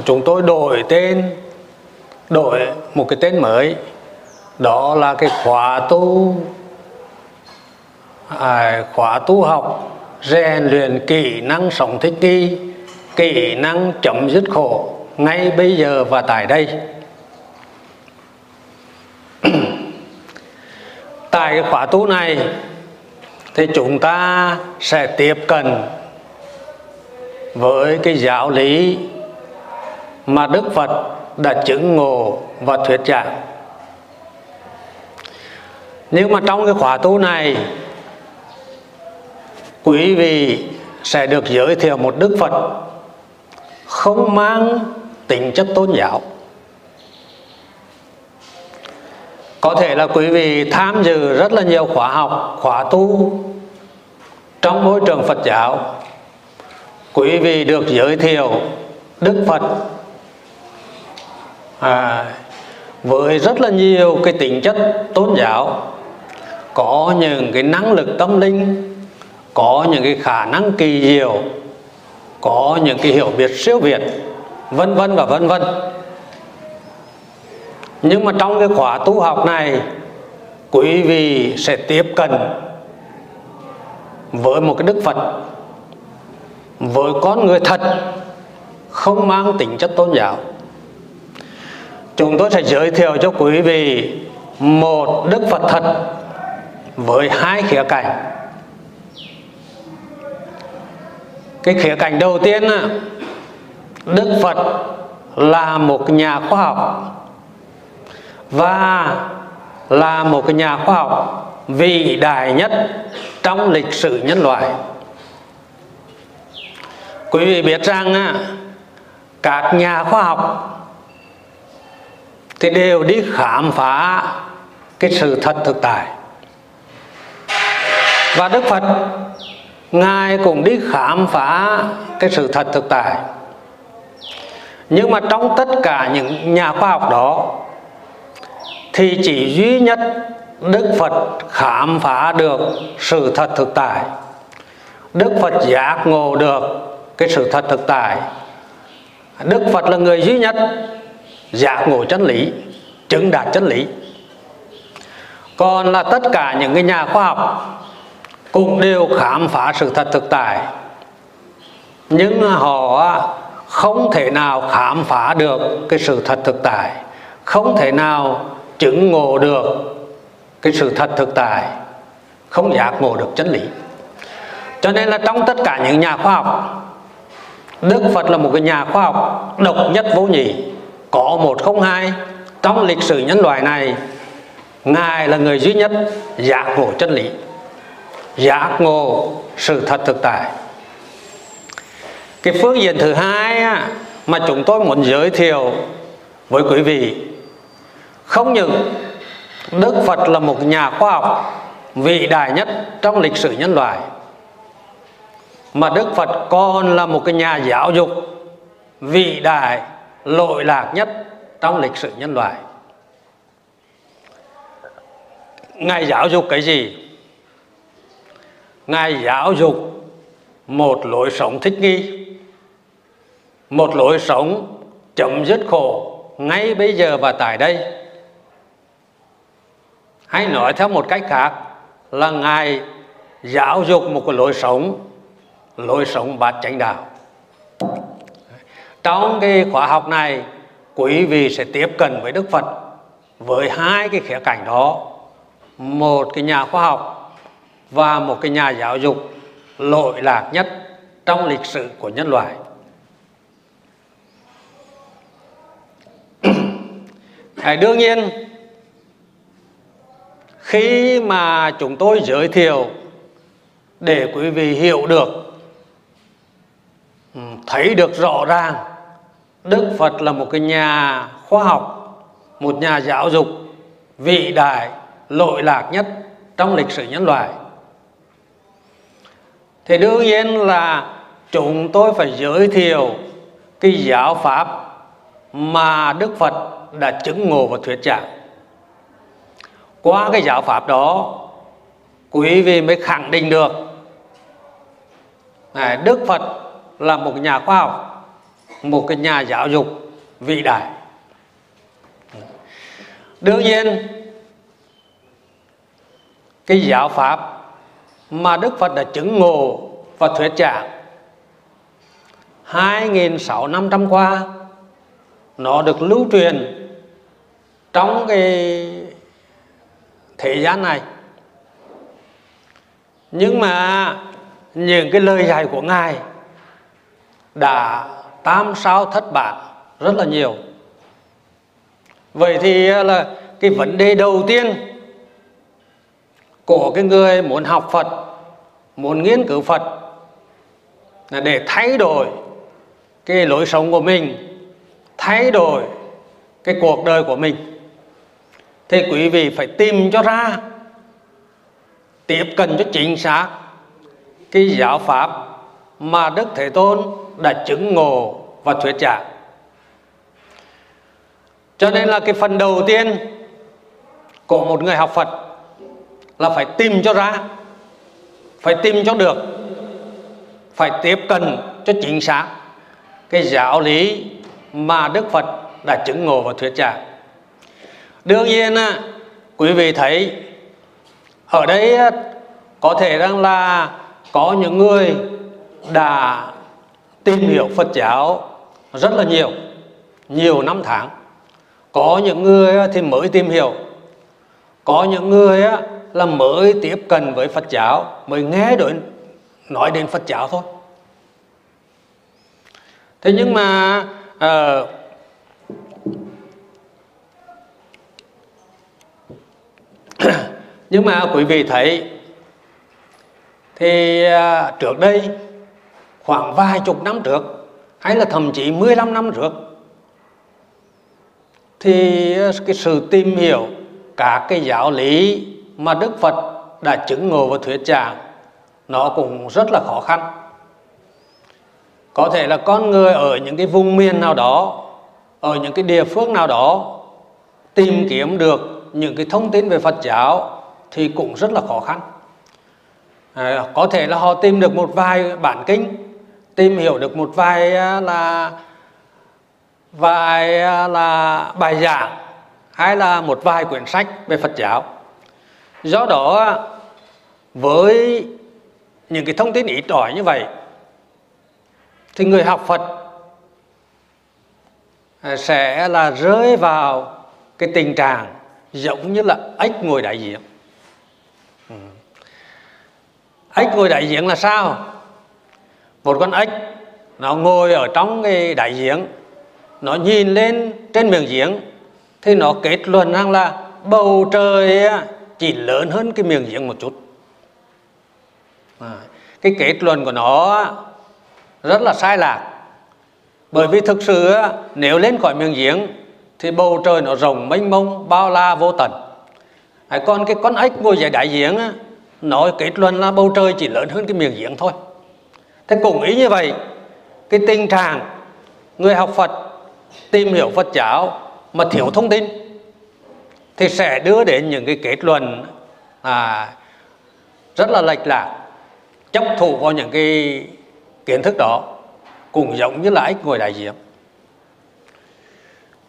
chúng tôi đổi tên đổi một cái tên mới. Đó là cái khóa tu à, khóa tu học rèn luyện kỹ năng sống thích nghi kỹ năng chấm dứt khổ ngay bây giờ và tại đây. Tại cái khóa tu này thì chúng ta sẽ tiếp cận với cái giáo lý mà Đức Phật đã chứng ngộ và thuyết giảng. Nhưng mà trong cái khóa tu này quý vị sẽ được giới thiệu một Đức Phật không mang tính chất tôn giáo. Có thể là quý vị tham dự rất là nhiều khóa học, khóa tu trong môi trường Phật giáo. Quý vị được giới thiệu Đức Phật à, với rất là nhiều cái tính chất tôn giáo có những cái năng lực tâm linh có những cái khả năng kỳ diệu có những cái hiểu biết siêu việt vân vân và vân vân. Nhưng mà trong cái khóa tu học này quý vị sẽ tiếp cận với một cái đức phật với con người thật không mang tính chất tôn giáo chúng tôi sẽ giới thiệu cho quý vị một đức phật thật với hai khía cạnh. Cái khía cạnh đầu tiên đức phật là một nhà khoa học và là một cái nhà khoa học vĩ đại nhất trong lịch sử nhân loại. Quý vị biết rằng các nhà khoa học thì đều đi khám phá cái sự thật thực tại. Và đức phật, ngài cũng đi khám phá cái sự thật thực tại. Nhưng mà trong tất cả những nhà khoa học đó, thì chỉ duy nhất đức phật khám phá được sự thật thực tại. Đức phật giác ngộ được cái sự thật thực tại. Đức phật là người duy nhất giác ngộ chân lý, chứng đạt chân lý. Còn là tất cả những cái nhà khoa học cũng đều khám phá sự thật thực tại. Nhưng họ không thể nào khám phá được cái sự thật thực tại, không thể nào chứng ngộ được cái sự thật thực tại, không giác ngộ được chân lý. Cho nên là trong tất cả những nhà khoa học, Đức Phật là một cái nhà khoa học độc nhất vô nhị có một không hai, trong lịch sử nhân loại này, ngài là người duy nhất giác ngộ chân lý, giác ngộ sự thật thực tại. Cái phương diện thứ hai mà chúng tôi muốn giới thiệu với quý vị, không những đức phật là một nhà khoa học vĩ đại nhất trong lịch sử nhân loại, mà đức phật còn là một cái nhà giáo dục vĩ đại lội lạc nhất trong lịch sử nhân loại. Ngài giáo dục cái gì? Ngài giáo dục một lối sống thích nghi, một lối sống chấm dứt khổ ngay bây giờ và tại đây. Hay nói theo một cách khác là ngài giáo dục một cái lối sống lối sống bát chánh đạo trong cái khóa học này, quý vị sẽ tiếp cận với đức phật với hai cái khía cạnh đó. Một cái nhà khoa học và một cái nhà giáo dục lỗi lạc nhất trong lịch sử của nhân loại. Đương nhiên, khi mà chúng tôi giới thiệu để quý vị hiểu được ừ, thấy được rõ ràng đức phật là một cái nhà khoa học, một nhà giáo dục vĩ đại lỗi lạc nhất trong lịch sử nhân loại. Thì đương nhiên là chúng tôi phải giới thiệu cái giáo pháp mà đức phật đã chứng ngộ và thuyết giảng. Qua cái giáo pháp đó, quý vị mới khẳng định được à, Đức Phật là một nhà khoa học một cái nhà giáo dục vĩ đại. Đương nhiên, cái giáo pháp mà Đức Phật đã chứng ngộ và thuyết giảng 2.600 qua, nó được lưu truyền trong cái thế gian này. Nhưng mà những cái lời dạy của ngài đã tam sao thất bại, rất là nhiều. Vậy thì à, là cái vấn đề đầu tiên của cái người muốn học Phật, muốn nghiên cứu Phật, là để thay đổi cái lối sống của mình, thay đổi cái cuộc đời của mình. Thì quý vị phải tìm cho ra, tiếp cận cho chính xác cái giáo pháp mà Đức Thế Tôn đã chứng ngộ và thuyết giảng. Cho nên là cái phần đầu tiên của một người học Phật là phải tìm cho ra, phải tìm cho được, phải tiếp cận cho chính xác cái giáo lý mà Đức Phật đã chứng ngộ và thuyết giảng. Đương nhiên quý vị thấy ở đây có thể rằng là có những người đã tìm hiểu Phật giáo rất là nhiều nhiều năm tháng. Có những người thì mới tìm hiểu có những người là mới tiếp cận với Phật giáo mới nghe đến nói đến Phật giáo thôi. Thế nhưng mà uh, nhưng mà quý vị thấy thì uh, trước đây khoảng vài chục năm trước hay là thậm chí 15 năm trước thì ờ, cái sự tìm hiểu các cái giáo lý mà Đức Phật đã chứng ngộ và thuyết giảng nó cũng rất là khó khăn. Có thể là con người ở những cái vùng miền nào đó ở những cái địa phương nào đó tìm kiếm được những cái thông tin về Phật giáo thì cũng rất là khó khăn. À, có thể là họ tìm được một vài bản kinh tìm hiểu được một vài à, là vài à, là bài giảng hay là một vài quyển sách về Phật giáo. Do đó à, với những cái thông tin ít ỏi như vậy, thì người học Phật sẽ là rơi vào cái tình trạng giống như là ếch ngồi đại diện. Ừ. Ếch ngồi đại diện là sao? Một con ếch nó ngồi ở trong cái đại giếng nó nhìn lên trên miệng giếng thì nó kết luận rằng là bầu trời chỉ lớn hơn cái miệng giếng một chút. À, cái kết luận của nó rất là sai lạc. Bởi vì thực sự nếu lên khỏi miệng giếng thì bầu trời nó rộng mênh mông bao la vô tận. À, còn cái con ếch ngồi dưới đại giếng nó kết luận là bầu trời chỉ lớn hơn cái miệng giếng thôi thế cùng ý như vậy cái tình trạng người học Phật tìm hiểu Phật giáo mà thiếu thông tin thì sẽ đưa đến những cái kết luận à, rất là lệch lạc chấp thụ vào những cái kiến thức đó cũng giống như là ếch ngồi đại diện.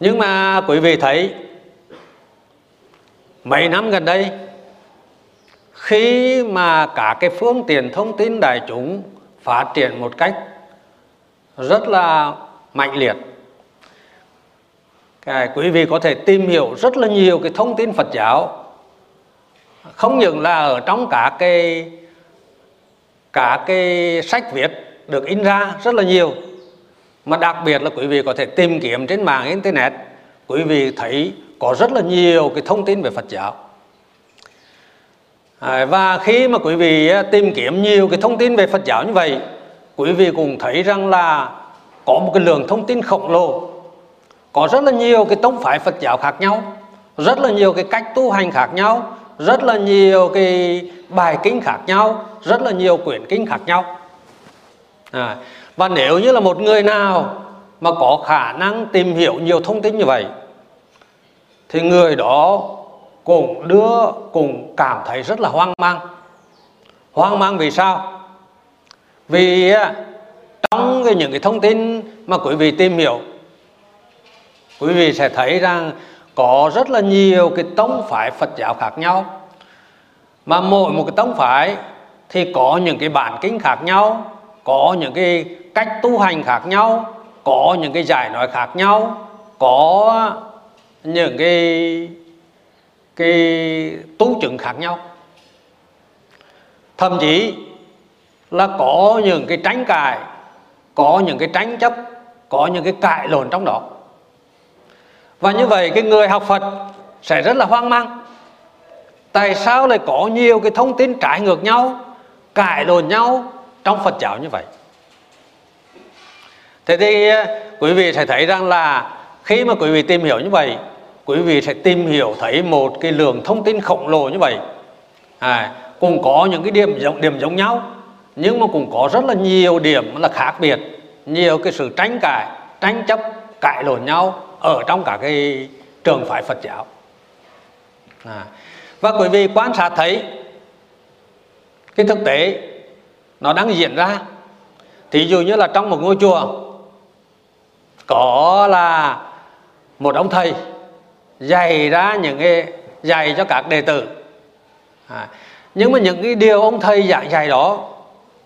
Nhưng mà quý vị thấy mấy năm gần đây khi mà cả cái phương tiện thông tin đại chúng phát triển một cách rất là mạnh liệt. Cái quý vị có thể tìm hiểu rất là nhiều cái thông tin Phật giáo. Không những là ở trong cả cái cả cái sách viết được in ra rất là nhiều, mà đặc biệt là quý vị có thể tìm kiếm trên mạng internet, quý vị thấy có rất là nhiều cái thông tin về Phật giáo à, và khi mà quý vị à, tìm kiếm nhiều cái thông tin về Phật giáo như vậy quý vị cũng thấy rằng là có một cái lượng thông tin khổng lồ. Có rất là nhiều cái tông phái Phật giáo khác nhau rất là nhiều cái cách tu hành khác nhau rất là nhiều cái bài kinh khác nhau rất là nhiều quyển kinh khác nhau. À, và nếu như là một người nào mà có khả năng tìm hiểu nhiều thông tin như vậy thì người đó cũng đưa cũng cảm thấy rất là hoang mang. Hoang mang vì sao? Vì à, trong cái những cái thông tin mà quý vị tìm hiểu, quý vị sẽ thấy rằng có rất là nhiều cái tông phái Phật giáo khác nhau. Mà mỗi một cái tông phái thì có những cái bản kinh khác nhau, có những cái cách tu hành khác nhau, có những cái giải nói khác nhau, có những cái cái tố chứng khác nhau. Thậm chí là có những cái tranh cãi, có những cái tranh chấp, có những cái cãi lộn trong đó. Và như vậy cái người học Phật sẽ rất là hoang mang. Tại sao lại có nhiều cái thông tin trái ngược nhau, cãi lộn nhau trong Phật giáo như vậy? Thế thì à, quý vị sẽ thấy rằng là khi mà quý vị tìm hiểu như vậy quý vị sẽ tìm hiểu thấy một cái lượng thông tin khổng lồ như vậy à, cũng có những cái điểm giống điểm giống nhau nhưng mà cũng có rất là nhiều điểm là khác biệt nhiều cái sự tranh cãi tranh chấp cãi lộn nhau ở trong cả cái trường phái Phật giáo à. và quý vị quan sát thấy cái thực tế nó đang diễn ra thí dụ như là trong một ngôi chùa có là một ông thầy dạy ra những cái dạy cho các đệ tử. À, nhưng mà những cái điều ông thầy giảng dạy đó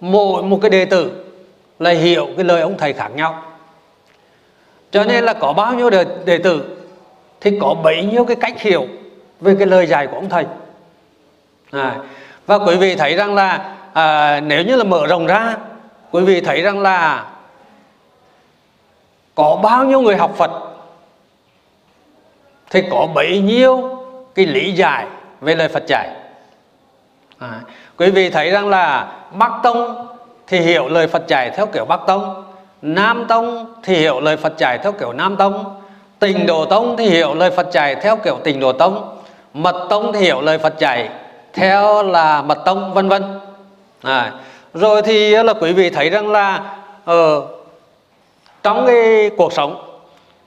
mỗi một cái đệ tử là hiểu cái lời ông thầy khác nhau. Cho nên là có bao nhiêu đệ, đệ tử thì có bấy nhiêu cái cách hiểu về cái lời dạy của ông thầy. À, và quý vị thấy rằng là à, nếu như là mở rộng ra quý vị thấy rằng là có bao nhiêu người học Phật thì có bấy nhiêu cái lý giải về lời Phật dạy? À, quý vị thấy rằng là Bắc Tông thì hiểu lời Phật dạy theo kiểu Bắc Tông Nam Tông thì hiểu lời Phật dạy theo kiểu Nam Tông Tịnh Độ Tông thì hiểu lời Phật dạy theo kiểu Tịnh Độ Tông Mật Tông thì hiểu lời Phật dạy theo là Mật Tông vân vân. À, rồi thì là quý vị thấy rằng là ở trong cái cuộc sống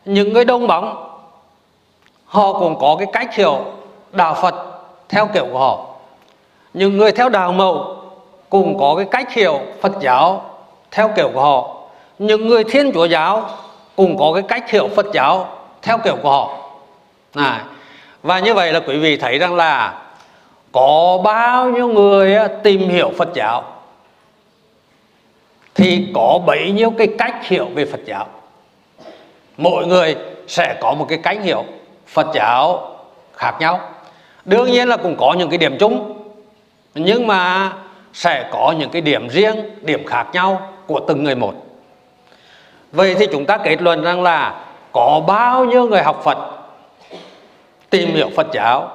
những cái đông bóng họ cũng có cái cách hiểu đạo Phật theo kiểu của họ. Những người theo đạo mẫu cũng có cái cách hiểu Phật giáo theo kiểu của họ. Những người thiên chúa giáo cũng có cái cách hiểu Phật giáo theo kiểu của họ. À, và như vậy là quý vị thấy rằng là có bao nhiêu người tìm hiểu Phật giáo thì có bấy nhiêu cái cách hiểu về Phật giáo. Mỗi người sẽ có một cái cách hiểu. Phật giáo khác nhau. Đương nhiên là cũng có những cái điểm chung, nhưng mà sẽ có những cái điểm riêng, điểm khác nhau của từng người một. Vậy thì chúng ta kết luận rằng là có bao nhiêu người học Phật, tìm hiểu Phật giáo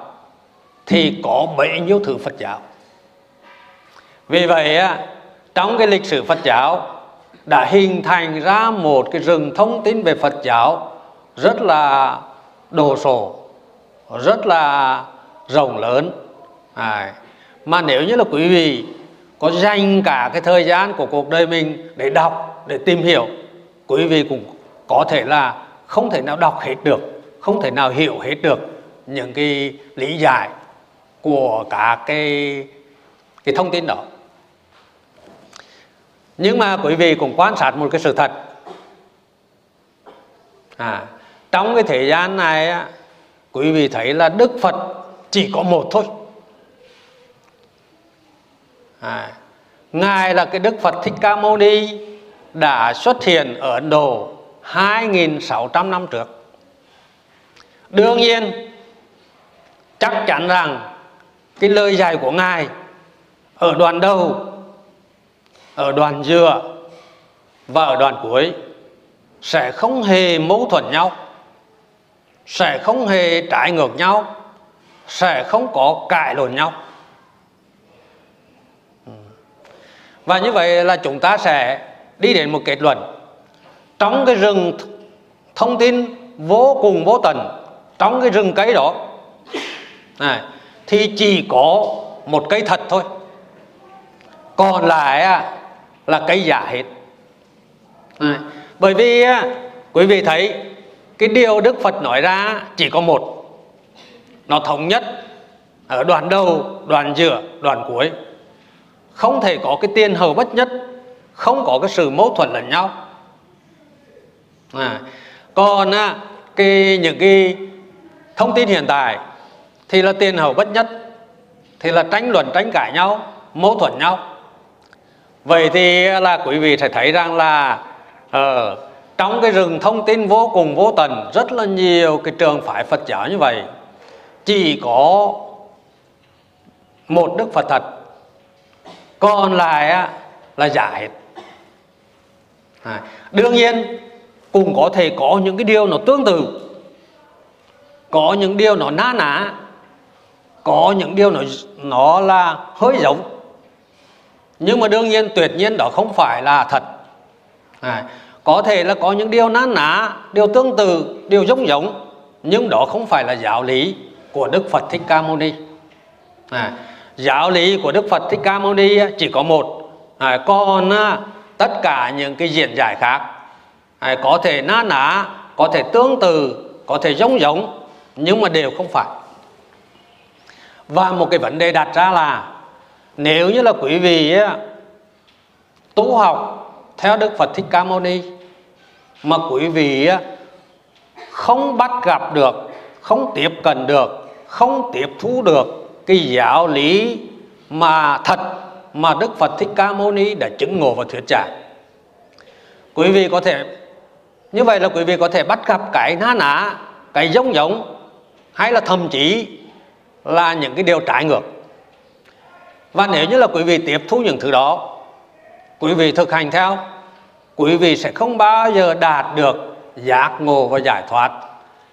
thì có bấy nhiêu thứ Phật giáo. Vì vậy trong cái lịch sử Phật giáo đã hình thành ra một cái rừng thông tin về Phật giáo rất là đồ sộ rất là rộng lớn. À, mà nếu như là quý vị có dành cả cái thời gian của cuộc đời mình để đọc để tìm hiểu quý vị cũng có thể là không thể nào đọc hết được không thể nào hiểu hết được những cái lý giải của cả cái cái thông tin đó. Nhưng mà quý vị cũng quan sát một cái sự thật. À, trong cái thời gian này quý vị thấy là đức phật chỉ có một thôi. À, ngài là cái đức phật thích ca mâu ni đã xuất hiện ở ấn độ 2.600 năm trước. Đương nhiên chắc chắn rằng cái lời dạy của ngài ở đoạn đầu ở đoạn giữa và ở đoạn cuối sẽ không hề mâu thuẫn nhau sẽ không hề trái ngược nhau sẽ không có cãi lộn nhau. Và như vậy là chúng ta sẽ đi đến một kết luận. Trong cái rừng thông tin vô cùng vô tận trong cái rừng cây đó này, thì chỉ có một cây thật thôi. Còn lại là cây giả hết. Này, bởi vì quý vị thấy cái điều Đức Phật nói ra chỉ có một. Nó thống nhất ở đoạn đầu đoạn giữa đoạn cuối. Không thể có cái tiền hầu bất nhất không có cái sự mâu thuẫn lẫn nhau. À, còn à, cái những cái thông tin hiện tại thì là tiền hầu bất nhất thì là tranh luận tranh cãi nhau mâu thuẫn nhau. Vậy thì là quý vị sẽ thấy rằng là uh, trong cái rừng thông tin vô cùng vô tận rất là nhiều cái trường phái Phật giáo như vậy. Chỉ có một Đức Phật thật. Còn lại á, là giả hết. À, đương nhiên cũng có thể có những cái điều nó tương tự. Có những điều nó na ná. Có những điều nó nó là hơi giống. Nhưng mà đương nhiên tuyệt nhiên đó không phải là thật. À, có thể là có những điều nán ná điều tương tự điều giống giống nhưng đó không phải là giáo lý của đức phật thích ca mâu ni. À, giáo lý của đức phật thích ca mâu ni chỉ có một. À, còn à, tất cả những cái diễn giải khác. À, có thể na ná có thể tương tự có thể giống giống nhưng mà đều không phải. Và một cái vấn đề đặt ra là nếu như là quý vị tu học theo Đức Phật Thích Ca Mâu Ni mà quý vị không bắt gặp được, không tiếp cận được, không tiếp thu được cái giáo lý mà thật mà Đức Phật Thích Ca Mâu Ni đã chứng ngộ và thuyết giảng. Quý vị có thể như vậy là quý vị có thể bắt gặp cái na ná, cái giống giống hay là thậm chí là những cái điều trái ngược. Và nếu như là quý vị tiếp thu những thứ đó, quý vị thực hành theo, quý vị sẽ không bao giờ đạt được giác ngộ và giải thoát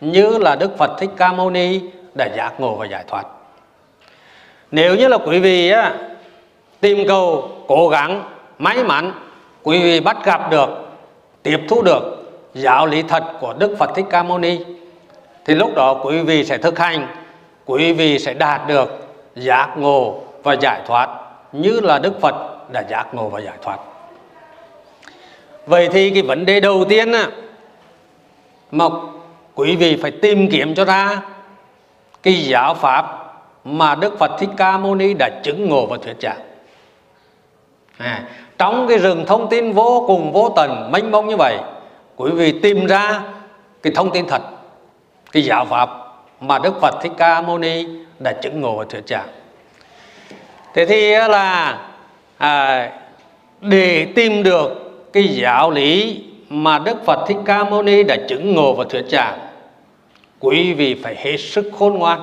như là Đức Phật Thích Ca Mâu Ni đã giác ngộ và giải thoát. Nếu như là quý vị á, tìm cầu, cố gắng, may mắn, quý vị bắt gặp được, tiếp thu được giáo lý thật của Đức Phật Thích Ca Mâu Ni thì lúc đó quý vị sẽ thực hành, quý vị sẽ đạt được giác ngộ và giải thoát như là Đức Phật đã giác ngộ và giải thoát. Vậy thì cái vấn đề đầu tiên á, mà quý vị phải tìm kiếm cho ra cái giáo pháp mà Đức Phật Thích Ca Mâu Ni đã chứng ngộ và thuyết giảng. À, trong cái rừng thông tin vô cùng vô tận mênh mông như vậy, quý vị tìm ra cái thông tin thật, cái giáo pháp mà Đức Phật Thích Ca Mâu Ni đã chứng ngộ và thuyết giảng. Thế thì là à, để tìm được cái giáo lý mà Đức Phật Thích Ca Mâu Ni đã chứng ngộ và thuyết giảng, quý vị phải hết sức khôn ngoan.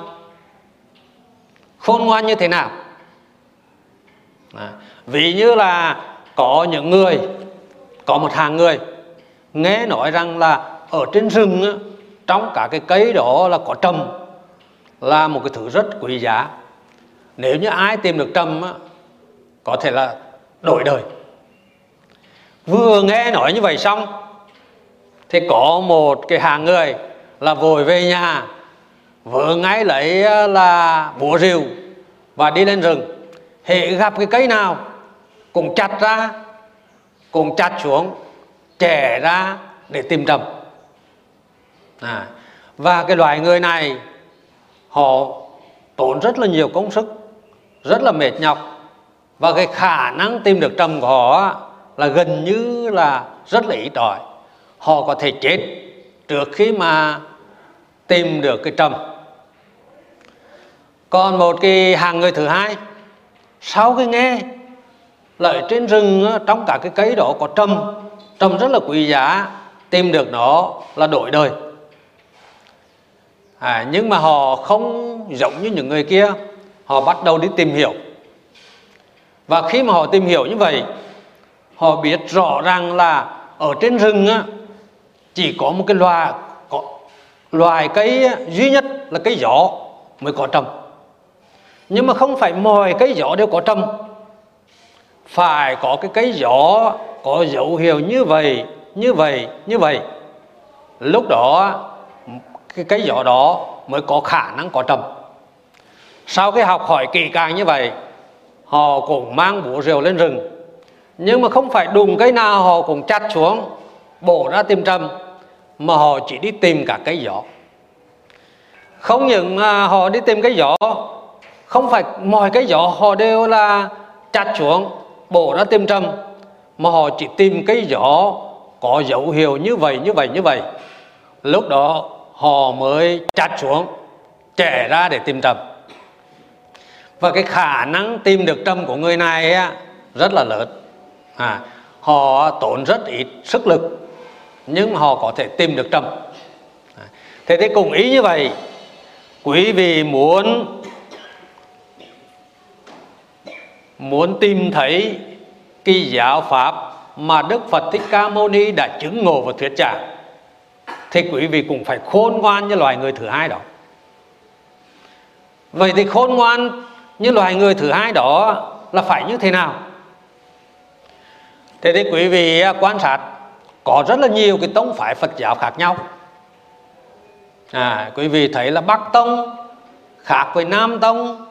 Khôn ngoan như thế nào? À, vì như là có những người có một hàng người nghe nói rằng là ở trên rừng á, trong cả cái cây đó là có trầm là một cái thứ rất quý giá. Nếu như ai tìm được trầm á, có thể là đổi đời vừa nghe nói như vậy xong thì có một cái hàng người là vội về nhà vợ ngay lấy ờ, là búa rìu và đi lên rừng. Hệ gặp cái cây nào cũng chặt ra cũng chặt xuống trẻ ra để tìm trầm. À, và cái loài người này họ tốn rất là nhiều công sức rất là mệt nhọc và cái khả năng tìm được trầm của họ là gần như là rất là ít ỏi. Họ có thể chết trước khi mà tìm được cái trầm. Còn một cái hàng người thứ hai sau khi nghe lợi trên rừng trong cả cái cây đó có trầm. Trầm rất là quý giá tìm được nó là đổi đời. À, nhưng mà họ không giống như những người kia. Họ bắt đầu đi tìm hiểu. Và khi mà họ tìm hiểu như vậy họ biết rõ ràng là ở trên rừng á, chỉ có một cái loài có loài cây duy nhất là cây gió mới có trầm. Nhưng mà không phải mọi cây gió đều có trầm. Phải có cái cây gió có dấu hiệu như vậy như vậy như vậy. Lúc đó cái cây gió đó mới có khả năng có trầm. Sau khi học hỏi kỳ càng như vậy họ cũng mang búa rượu lên rừng nhưng mà không phải đùng cây nào họ cũng chặt xuống bổ ra tìm trầm mà họ chỉ đi tìm cả cây gió không những mà họ đi tìm cái gió không phải mọi cái gió họ đều là chặt xuống bổ ra tìm trầm mà họ chỉ tìm cái gió có dấu hiệu như vậy như vậy như vậy. Lúc đó họ mới chặt xuống trẻ ra để tìm trầm. Và cái khả năng tìm được trầm của người này á, rất là lớn à, họ tốn rất ít sức lực nhưng họ có thể tìm được trầm. À, thế thì cùng ý như vậy quý vị muốn muốn tìm thấy cái giáo pháp mà Đức Phật Thích Ca Mâu Ni đã chứng ngộ và thuyết giảng thì quý vị cũng phải khôn ngoan như loài người thứ hai đó. Vậy thì khôn ngoan như loài người thứ hai đó là phải như thế nào? Thế thì quý vị à, quan sát có rất là nhiều cái tông phái Phật giáo khác nhau. À, quý vị thấy là Bắc Tông khác với Nam Tông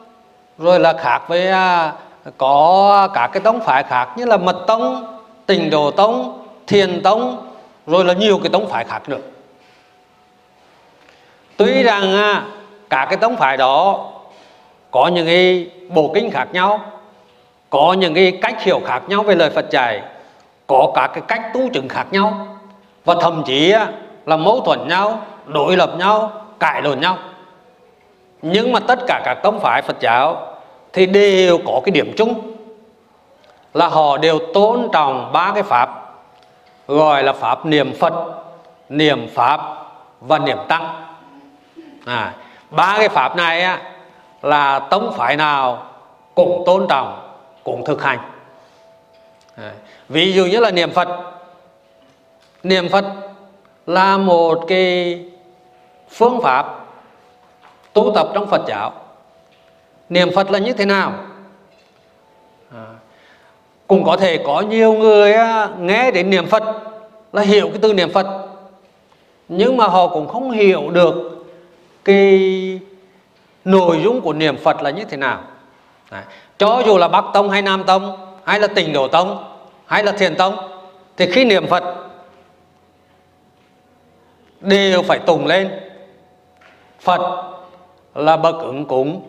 rồi là khác với à, có cả cái tông phái khác như là Mật Tông Tịnh Độ Tông Thiền Tông rồi là nhiều cái tông phái khác nữa. Tuy rằng à, cả cái tông phái đó có những cái bộ kinh khác nhau có những cái cách hiểu khác nhau về lời Phật dạy có cả cái cách tu chứng khác nhau và thậm chí là mâu thuẫn nhau đối lập nhau cãi lộn nhau nhưng mà tất cả các tông phái Phật giáo thì đều có cái điểm chung là họ đều tôn trọng ba cái pháp gọi là pháp niệm Phật, niệm pháp và niệm tăng. À, ba cái pháp này á, là tông phái nào cũng tôn trọng, cũng thực hành. À, ví dụ như là niệm Phật, niệm Phật là một cái phương pháp tu tập trong Phật giáo. Niệm Phật là như thế nào? À, cũng có thể có nhiều người nghe đến niệm Phật là hiểu cái từ niệm Phật. Nhưng mà họ cũng không hiểu được cái nội dung của niệm Phật là như thế nào. À, cho dù là Bắc Tông hay Nam Tông hay là Tịnh Độ Tông hay là Thiền Tông? Thì khi niệm Phật, đều phải tùng lên. Phật là bậc ứng cúng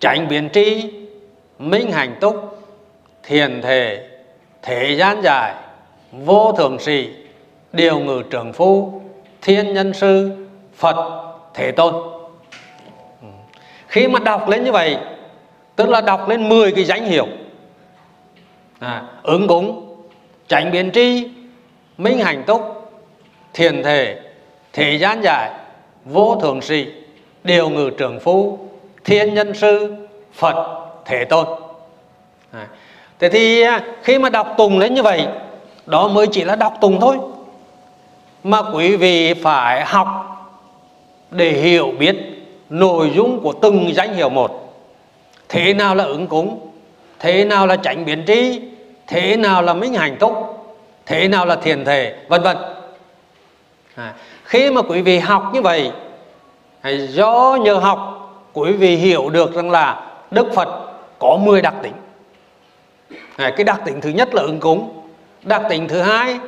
tránh biến tri, minh hành túc, thiền thể, thế gian giải, vô thường sĩ điều ngự trưởng phu, thiên nhân sư, phật thế tôn. Ừ. Khi mà đọc lên như vậy, tức là đọc lên 10 cái danh hiệu à, ứng cúng tránh biến tri minh hành túc thiền thể thế gian giải vô thường sĩ điều ngự trưởng phu thiên nhân sư phật thế tôn à. thế thì à, khi mà đọc tùng lên như vậy đó mới chỉ là đọc tùng thôi mà quý vị phải học để hiểu biết nội dung của từng danh hiệu một thế nào là ứng cúng thế nào là tránh biến trí thế nào là minh hạnh túc? Thế nào là thiền thể? Vân vân. À, khi mà quý vị học như vậy do nhờ học quý vị hiểu được rằng là Đức Phật có 10 đặc tính. À, cái đặc tính thứ nhất là ứng cúng. Đặc tính thứ hai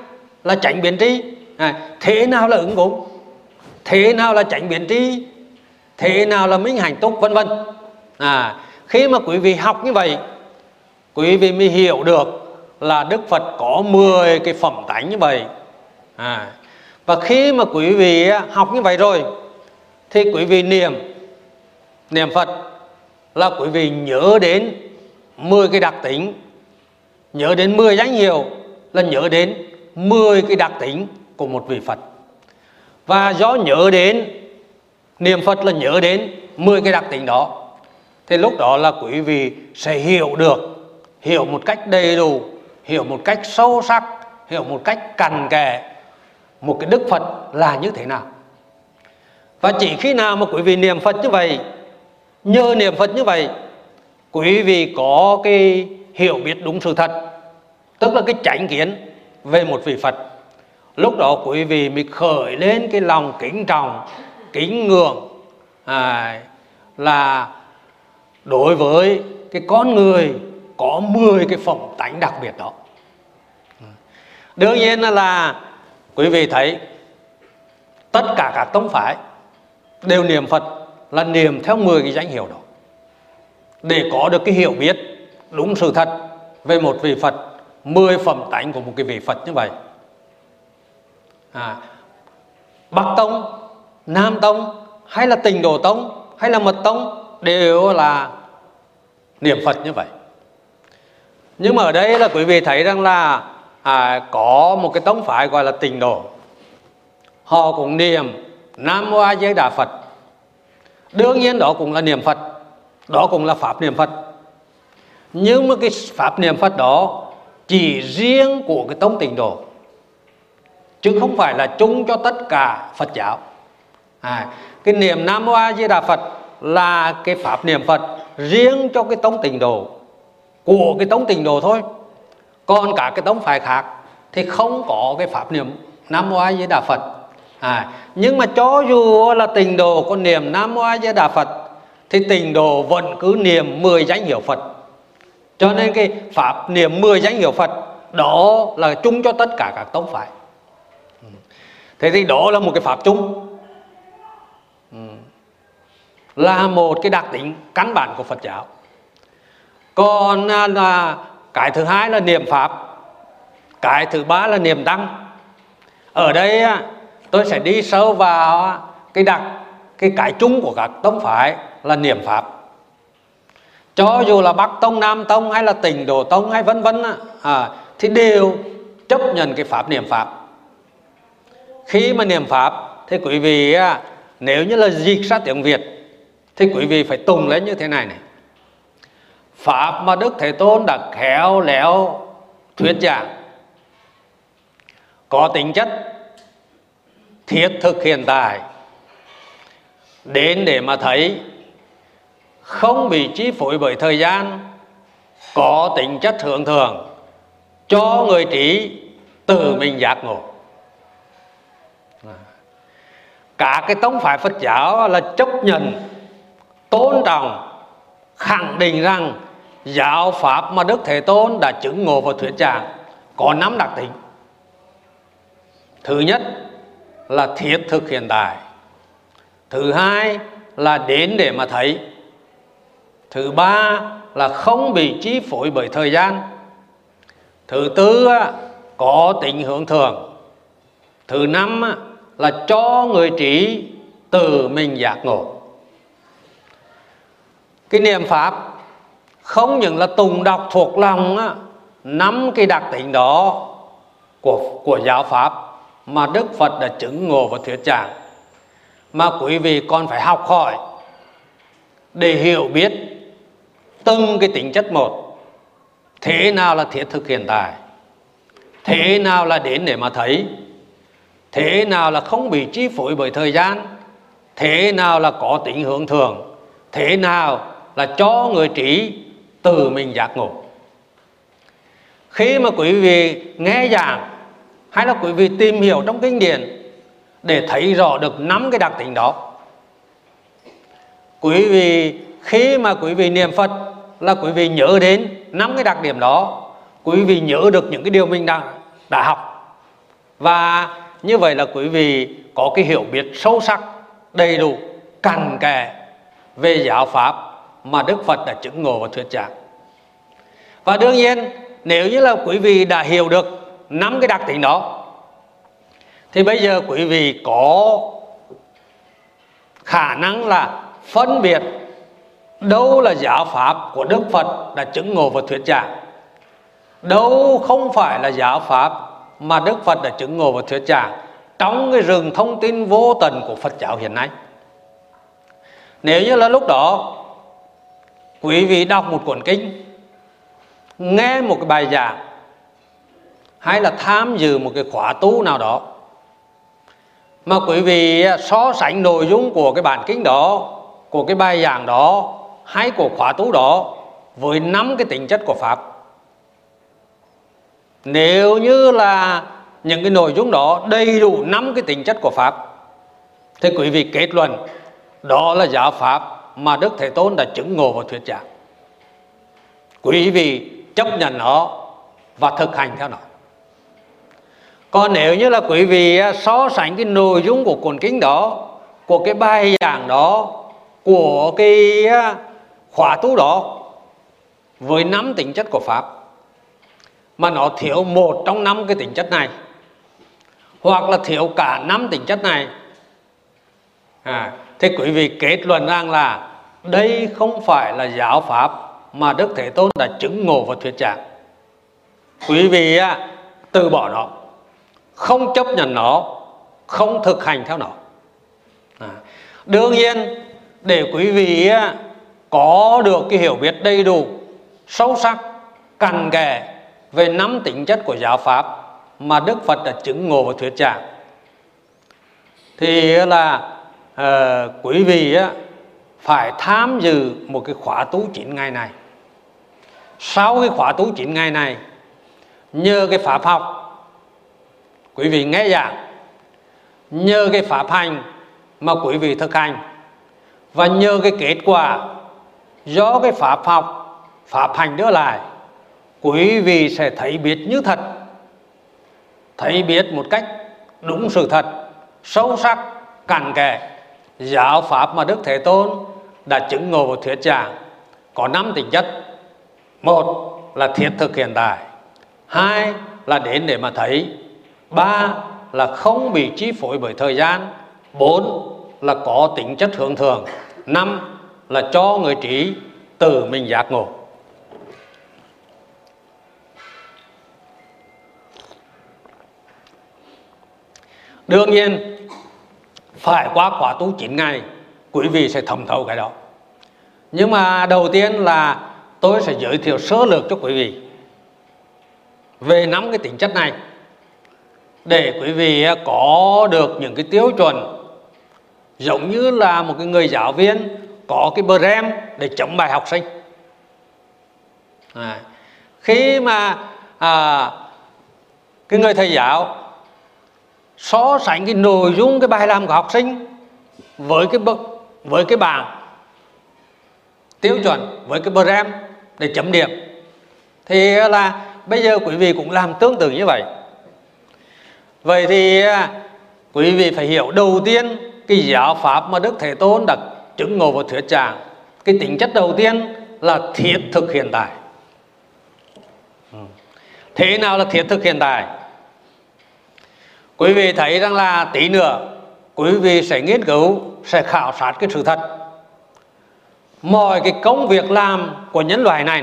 là tránh biến tri. À, thế nào là ứng cúng? Thế nào là tránh biến tri? Thế nào là minh hạnh túc? Vân vân. À, khi mà quý vị học như vậy quý vị mới hiểu được là Đức Phật có 10 cái phẩm tánh như vậy. À, và khi mà quý vị học như vậy rồi thì quý vị niệm niệm Phật là quý vị nhớ đến 10 cái đặc tính. Nhớ đến 10 danh hiệu là nhớ đến 10 cái đặc tính của một vị Phật. Và do nhớ đến niệm Phật là nhớ đến 10 cái đặc tính đó. Thì lúc đó là quý vị sẽ hiểu được hiểu một cách đầy đủ hiểu một cách sâu sắc hiểu một cách cằn kẽ một cái đức Phật là như thế nào. Và chỉ khi nào mà quý vị niệm Phật như vậy nhờ niệm Phật như vậy quý vị có cái hiểu biết đúng sự thật tức là cái chánh kiến về một vị Phật lúc đó quý vị mới khởi lên cái lòng kính trọng kính ngưỡng à, là đối với cái con người có 10 cái phẩm tánh đặc biệt đó. Đương nhiên là quý vị thấy tất cả các tông phái đều niệm Phật là niệm theo 10 cái danh hiệu đó. Để có được cái hiểu biết đúng sự thật về một vị Phật 10 phẩm tánh của một cái vị Phật như vậy. À, bắc tông nam tông hay là tình đồ tông hay là mật tông đều là niệm phật như vậy nhưng mà ở đây là quý vị thấy rằng là à, có một cái tông phái gọi là tình độ. Họ cũng niệm nam mô a di đà phật. Đương nhiên đó cũng là niệm phật đó cũng là pháp niệm phật. Nhưng mà cái pháp niệm phật đó chỉ riêng của cái tông tịnh độ chứ không phải là chung cho tất cả phật giáo. À, cái niệm nam mô a di đà phật là cái pháp niệm phật riêng cho cái tông tịnh độ của cái tông tịnh độ thôi. Còn cả cái tông phái khác thì không có cái pháp niệm nam mô a di đà phật. À, nhưng mà cho dù là tịnh độ có niệm nam mô a di đà phật thì tịnh độ vẫn cứ niệm 10 danh hiệu phật. Cho nên cái pháp niệm 10 danh hiệu phật đó là chung cho tất cả các tông phái. Thế thì đó là một cái pháp chung. Ừ. Là một cái đặc tính căn bản của phật giáo còn à, là cái thứ hai là niệm pháp cái thứ ba là niệm tăng. Ở đây à, tôi sẽ đi sâu vào à, cái đặc cái cái chung của các tông phái là niệm pháp. Cho dù là bắc tông nam tông hay là tỉnh đồ tông hay vân vân à, thì đều chấp nhận cái pháp niệm pháp. Khi mà niệm pháp thì quý vị nếu như là dịch ra tiếng việt thì quý vị phải tùng lên như thế này này pháp mà đức thế tôn đã khéo léo thuyết giảng. Có tính chất thiết thực hiện tại. Đến để mà thấy không bị chi phối bởi thời gian, có tính chất thường thường cho người trí tự mình giác ngộ. Cả cái tông phái Phật giáo là chấp nhận, tôn trọng, khẳng định rằng giáo pháp mà Đức Thế Tôn đã chứng ngộ và thuyết giảng có năm đặc tính. Thứ nhất là thiết thực hiện tại thứ hai là đến để mà thấy. Thứ ba là không bị chi phối bởi thời gian. Thứ tư có tính hướng thường. Thứ năm là cho người trí từ mình giác ngộ. Cái niệm pháp không những là tùng đọc thuộc lòng năm cái đặc tính đó của của giáo pháp mà Đức Phật đã chứng ngộ và thuyết giảng. Mà quý vị còn phải học hỏi để hiểu biết từng cái tính chất một. Thế nào là thiết thực hiện tại? Thế nào là đến để mà thấy? Thế nào là không bị chi phối bởi thời gian? Thế nào là có tính hướng thường thế nào là cho người trí từ mình giác ngộ. Khi mà quý vị nghe giảng hay là quý vị tìm hiểu trong kinh điển để thấy rõ được năm cái đặc tính đó, quý vị, khi mà quý vị niệm phật là quý vị nhớ đến năm cái đặc điểm đó, quý vị nhớ được những cái điều mình đã đã học. Và như vậy là quý vị có cái hiểu biết sâu sắc, đầy đủ, cặn kẽ về giáo pháp mà Đức Phật đã chứng ngộ và thuyết giảng. Và đương nhiên, nếu như là quý vị đã hiểu được năm cái đặc tính đó, thì bây giờ quý vị có khả năng là phân biệt đâu là giáo pháp của Đức Phật đã chứng ngộ và thuyết giảng, đâu không phải là giáo pháp mà Đức Phật đã chứng ngộ và thuyết giảng trong cái rừng thông tin vô tận của Phật giáo hiện nay. Nếu như là lúc đó quý vị đọc một cuốn kinh, nghe một cái bài giảng, hay là tham dự một cái khóa tu nào đó, mà quý vị à, so sánh nội dung của cái bản kinh đó, của cái bài giảng đó, hay của khóa tu đó với năm cái tính chất của pháp. Nếu như là những cái nội dung đó đầy đủ năm cái tính chất của pháp, thì quý vị kết luận đó là giáo pháp mà Đức Thế Tôn đã chứng ngộ và thuyết giảng. Quý vị chấp nhận nó và thực hành theo nó. Còn nếu như là quý vị à, so sánh cái nội dung của cuốn kinh đó của cái bài giảng đó của cái à, khóa tu đó với năm tính chất của pháp mà nó thiếu một trong năm cái tính chất này hoặc là thiếu cả năm tính chất này à, thì quý vị kết luận rằng là đây không phải là giáo pháp mà Đức Thế Tôn đã chứng ngộ và thuyết giảng. Quý vị từ bỏ nó không chấp nhận nó không thực hành theo nó. À, đương nhiên để quý vị có được cái hiểu biết đầy đủ sâu sắc cằn kẽ về năm tính chất của giáo pháp mà Đức Phật đã chứng ngộ và thuyết giảng thì là uh, quý vị phải tham dự một cái khóa tu 9 ngày này. Sau cái khóa tu 9 ngày này, nhờ cái pháp học, quý vị nghe giảng, nhờ cái pháp hành mà quý vị thực hành, và nhờ cái kết quả do cái pháp học, pháp hành đưa lại, quý vị sẽ thấy biết như thật, thấy biết một cách đúng sự thật, sâu sắc, cặn kẽ giáo pháp mà đức thế tôn đã chứng ngộ và thuyết giảng, có năm tính chất. Một là thiết thực hiện tại hai là đến để mà thấy, ba là không bị chi phối bởi thời gian, bốn là có tính chất hướng thường năm là cho người trí tự mình giác ngộ. Đương nhiên phải qua khóa tu 9 ngày quý vị sẽ thẩm thấu cái đó. Nhưng mà đầu tiên là tôi sẽ giới thiệu sơ lược cho quý vị về năm cái tính chất này để quý vị à, có được những cái tiêu chuẩn giống như là một cái người giáo viên có cái brem để chấm bài học sinh. À, khi mà à, cái người thầy giáo so sánh cái nội dung cái bài làm của học sinh với cái bậc, với cái bảng tiêu chuẩn, với cái brem để chấm điểm. Thì là bây giờ quý vị cũng làm tương tự như vậy. Vậy thì à, quý vị phải hiểu đầu tiên cái giáo pháp mà đức thế tôn đã chứng ngộ và thuyết giảng. Cái tính chất đầu tiên là thiết thực hiện tại. Thế nào là thiết thực hiện tại? Quý vị thấy rằng là tí nữa quý vị sẽ nghiên cứu sẽ khảo sát cái sự thật. Mọi cái công việc làm của nhân loại này,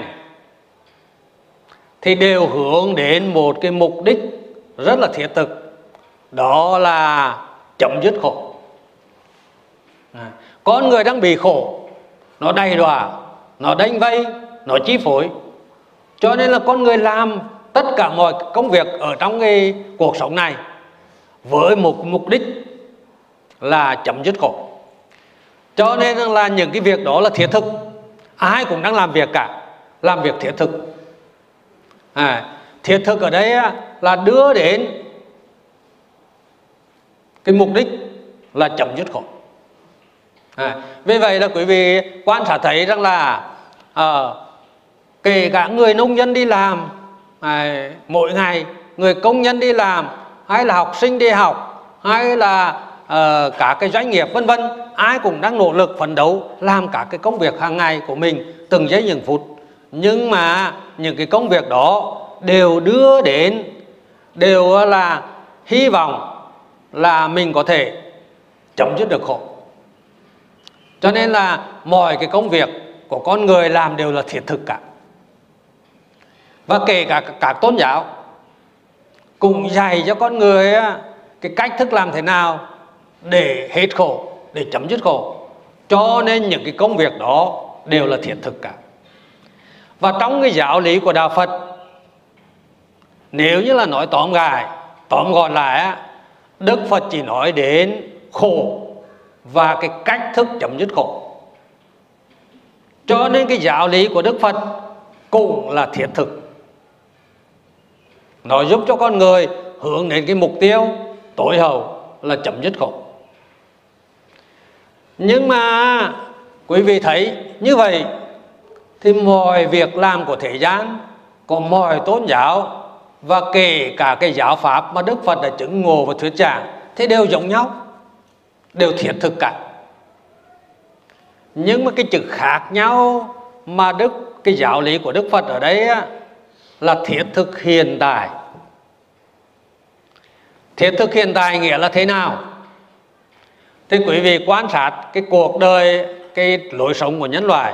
thì đều hướng đến một cái mục đích rất là thiết thực đó là chấm dứt khổ. À, con người đang bị khổ nó đầy đọa nó đánh vây nó chi phối. Cho nên là con người làm tất cả mọi công việc ở trong cái cuộc sống này với một mục đích là chấm dứt khổ. Cho nên là những cái việc đó là thiết thực. Ai cũng đang làm việc cả làm việc thiết thực. À, thiết thực ở đây là đưa đến cái mục đích là chấm dứt khổ. À, vì vậy là quý vị quan sát thấy rằng là à, kể cả người nông dân đi làm à, mỗi ngày người công nhân đi làm hay là học sinh đi học hay là uh, cả cái doanh nghiệp vân vân ai cũng đang nỗ lực phấn đấu làm cả cái công việc hàng ngày của mình từng giây từng phút. Nhưng mà những cái công việc đó đều đưa đến đều ờ, là hy vọng là mình có thể chấm dứt được khổ. Cho nên là mọi cái công việc của con người làm đều là thiết thực cả. Và kể cả các tôn giáo cùng dạy cho con người cái cách thức làm thế nào để hết khổ, để chấm dứt khổ. Cho nên những cái công việc đó đều là thiết thực cả. Và trong cái giáo lý của đạo phật, nếu như là nói tóm gài, tóm gọn lại đức phật chỉ nói đến khổ và cái cách thức chấm dứt khổ. Cho nên cái giáo lý của đức phật cũng là thiết thực nó giúp cho con người hướng đến cái mục tiêu tối hậu là chấm dứt khổ. Nhưng mà quý vị thấy như vậy thì mọi việc làm của thế gian của mọi tôn giáo và kể cả cái giáo pháp mà Đức Phật đã chứng ngộ và thuyết giảng thì đều giống nhau đều thiết thực cả. Nhưng mà cái chữ khác nhau mà Đức cái giáo lý của Đức Phật ở đây á, là thiết thực hiện tại. Thiết thực hiện tại nghĩa là thế nào? Thì quý vị, quan sát cái cuộc đời, cái lối sống của nhân loại.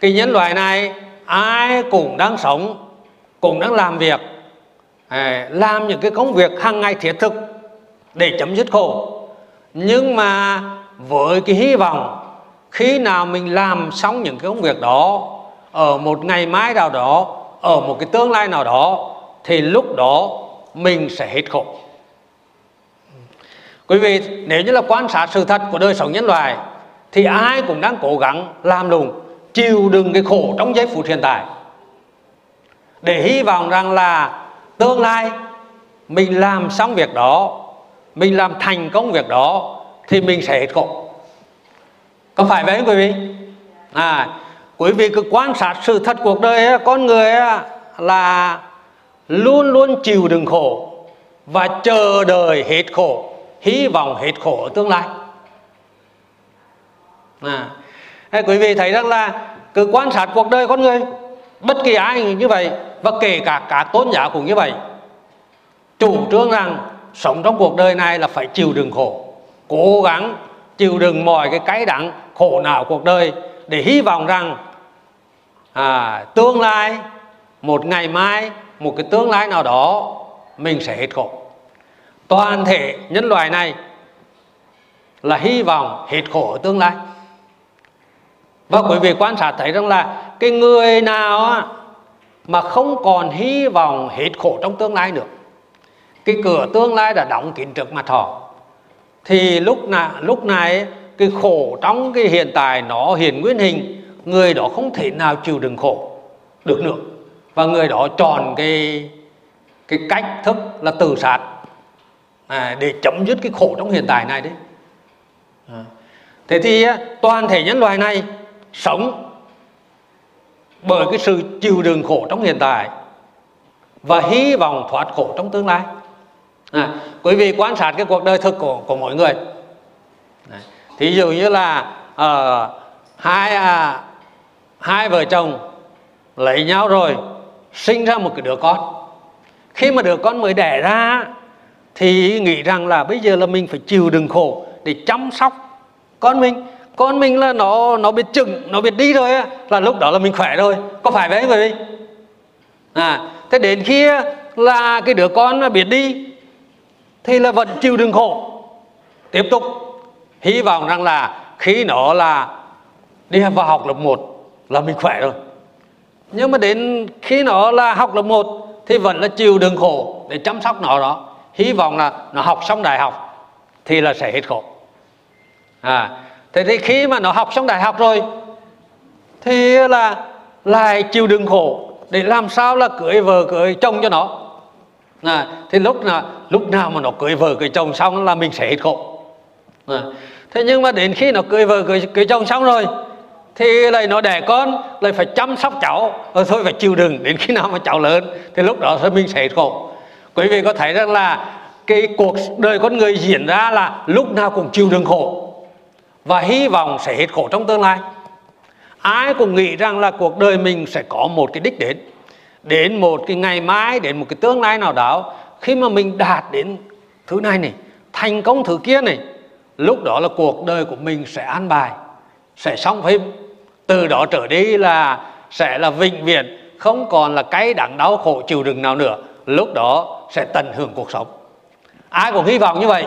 Cái nhân loại này, ai cũng đang sống, cũng đang làm việc à, làm những cái công việc hàng ngày thiết thực để chấm dứt khổ. Nhưng mà với cái hy vọng, khi nào mình làm xong những cái công việc đó, ở một ngày mai nào đó ở một cái tương lai nào đó, thì lúc đó mình sẽ hết khổ. Quý vị, nếu như là quan sát sự thật của đời sống nhân loại, thì ai cũng đang cố gắng làm lùng chịu đựng cái khổ trong giây phút hiện tại. Để hy vọng rằng là tương lai mình làm xong việc đó, mình làm thành công việc đó, thì mình sẽ hết khổ. Có phải vậy không quý vị? À quý vị cứ quan sát sự thật cuộc đời con người là luôn luôn chịu đựng khổ và chờ đợi hết khổ hy vọng hết khổ ở tương lai. À, hay quý vị thấy rằng là cứ quan sát cuộc đời con người bất kỳ ai như vậy và kể cả các tôn giáo cũng như vậy chủ trương rằng sống trong cuộc đời này là phải chịu đựng khổ cố gắng chịu đựng mọi cái cái đắng khổ não cuộc đời để hy vọng rằng à, tương lai một ngày mai một cái tương lai nào đó mình sẽ hết khổ. Toàn thể nhân loại này là hy vọng hết khổ ở tương lai. Và quý vị quan sát thấy rằng là cái người nào mà không còn hy vọng hết khổ trong tương lai nữa cái cửa tương lai đã đóng kín trước mặt họ thì lúc nào lúc này cái khổ trong cái hiện tại nó hiện nguyên hình người đó không thể nào chịu đựng khổ được nữa. Và người đó chọn cái cái cách thức là tự sát à, để chấm dứt cái khổ trong hiện tại này đấy. À. thế thì toàn thể nhân loại này sống bởi cái sự chịu đựng khổ trong hiện tại và hy vọng thoát khổ trong tương lai. À, quý vị quan sát cái cuộc đời thực của của mọi người. Thí dụ như là uh, hai à, hai vợ chồng lấy nhau rồi, sinh ra một cái đứa con. Khi mà đứa con mới đẻ ra, thì nghĩ rằng là bây giờ là mình phải chịu đựng khổ để chăm sóc con mình. Con mình là nó nó biết chừng, nó biết đi rồi là lúc đó là mình khỏe rồi. Có phải vậy không quý à thế đến khi là cái đứa con biết đi, thì là vẫn chịu đựng khổ. Tiếp tục, hy vọng rằng là khi nó là đi vào học lớp 1 là mình khỏe rồi. Nhưng mà đến khi nó là học lớp 1 thì vẫn là chịu đường khổ để chăm sóc nó đó. Hy vọng là nó học xong đại học thì là sẽ hết khổ. À thế thì khi mà nó học xong đại học rồi thì là lại chịu đựng khổ để làm sao là cưới vợ cưới chồng cho nó. À, thì lúc là lúc nào mà nó cưới vợ cưới chồng xong là mình sẽ hết khổ. À, thế nhưng mà đến khi nó cưới vợ cưới, cưới chồng xong rồi thì lại nó đẻ con, lại phải chăm sóc cháu. Rồi thôi phải chịu đựng, đến khi nào mà cháu lớn, thì lúc đó thì mình sẽ khổ. Quý vị có thấy rằng là cái cuộc đời con người diễn ra là lúc nào cũng chịu đựng khổ. Và hy vọng sẽ hết khổ trong tương lai. Ai cũng nghĩ rằng là cuộc đời mình sẽ có một cái đích đến. Đến một cái ngày mai, đến một cái tương lai nào đó, khi mà mình đạt đến thứ này này, thành công thứ kia này, lúc đó là cuộc đời của mình sẽ an bài, sẽ xong phim từ đó trở đi là sẽ là vĩnh viễn, không còn là cái đắng đau khổ chịu đựng nào nữa. Lúc đó sẽ tận hưởng cuộc sống. Ai cũng hy vọng như vậy.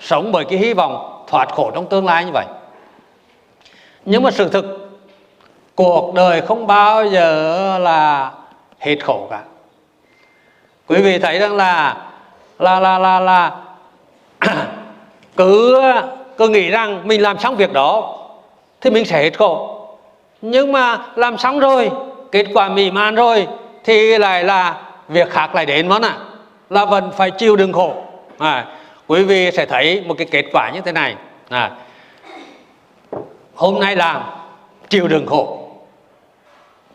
Sống bởi cái hy vọng thoát khổ trong tương lai như vậy. Nhưng mà sự thực, cuộc đời không bao giờ là hết khổ cả. Quý vị thấy rằng là là là là là cứ cứ nghĩ rằng mình làm xong việc đó thì mình sẽ hết khổ nhưng mà làm xong rồi kết quả mỹ man rồi thì lại là việc khác lại đến món ạ à, là vẫn phải chịu đựng khổ. À, quý vị sẽ thấy một cái kết quả như thế này. À, hôm nay làm chịu đựng khổ.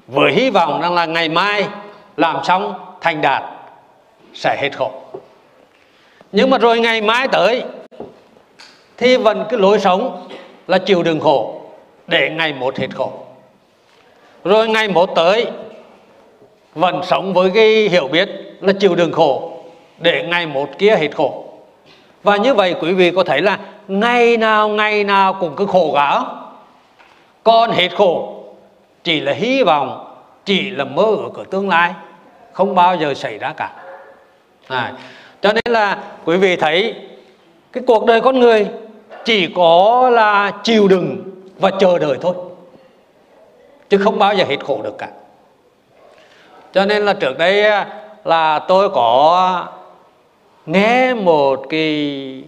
Với hy vọng rằng là ngày mai làm xong thành đạt sẽ hết khổ. Nhưng mà rồi ngày mai tới thì vẫn cái lối sống là chịu đựng khổ để ngày một hết khổ rồi ngày mốt tới vẫn sống với cái hiểu biết là chịu đựng khổ để ngày một kia hết khổ. Và như vậy quý vị có thấy là ngày nào ngày nào cũng cứ khổ cả. Con hết khổ chỉ là hy vọng chỉ là mơ ở cửa tương lai không bao giờ xảy ra cả. À, cho nên là quý vị thấy cái cuộc đời con người chỉ có là chịu đựng và chờ đợi thôi chứ không bao giờ hết khổ được cả. Cho nên là trước đây là tôi có nghe một cái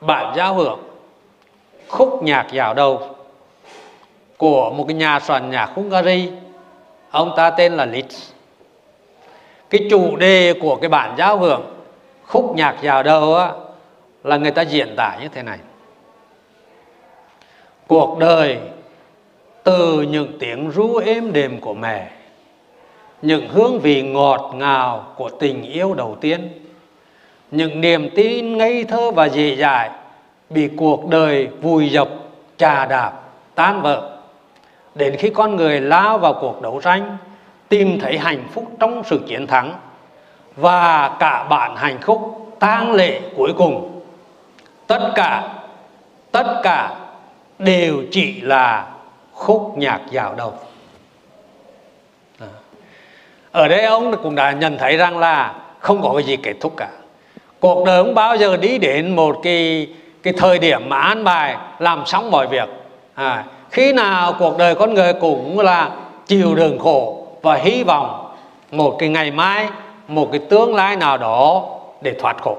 bản giao hưởng khúc nhạc dạo đầu của một cái nhà soạn nhạc Hungary. Ông ta tên là Liszt cái chủ đề của cái bản giao hưởng khúc nhạc dạo đầu á, là người ta diễn tả như thế này. Cuộc đời từ những tiếng ru êm đềm của mẹ, những hương vị ngọt ngào của tình yêu đầu tiên, những niềm tin ngây thơ và dễ dãi bị cuộc đời vùi dập, trà đạp, tan vỡ. Đến khi con người lao vào cuộc đấu tranh, tìm thấy hạnh phúc trong sự chiến thắng và cả bản hạnh phúc tang lệ cuối cùng, tất cả tất cả đều chỉ là khúc nhạc dạo đầu ở đây ông cũng đã nhận thấy rằng là không có cái gì kết thúc cả. Cuộc đời không bao giờ đi đến một cái cái thời điểm mà an bài làm xong mọi việc. À, khi nào cuộc đời con người cũng là chịu đường khổ và hy vọng một cái ngày mai một cái tương lai nào đó để thoát khổ.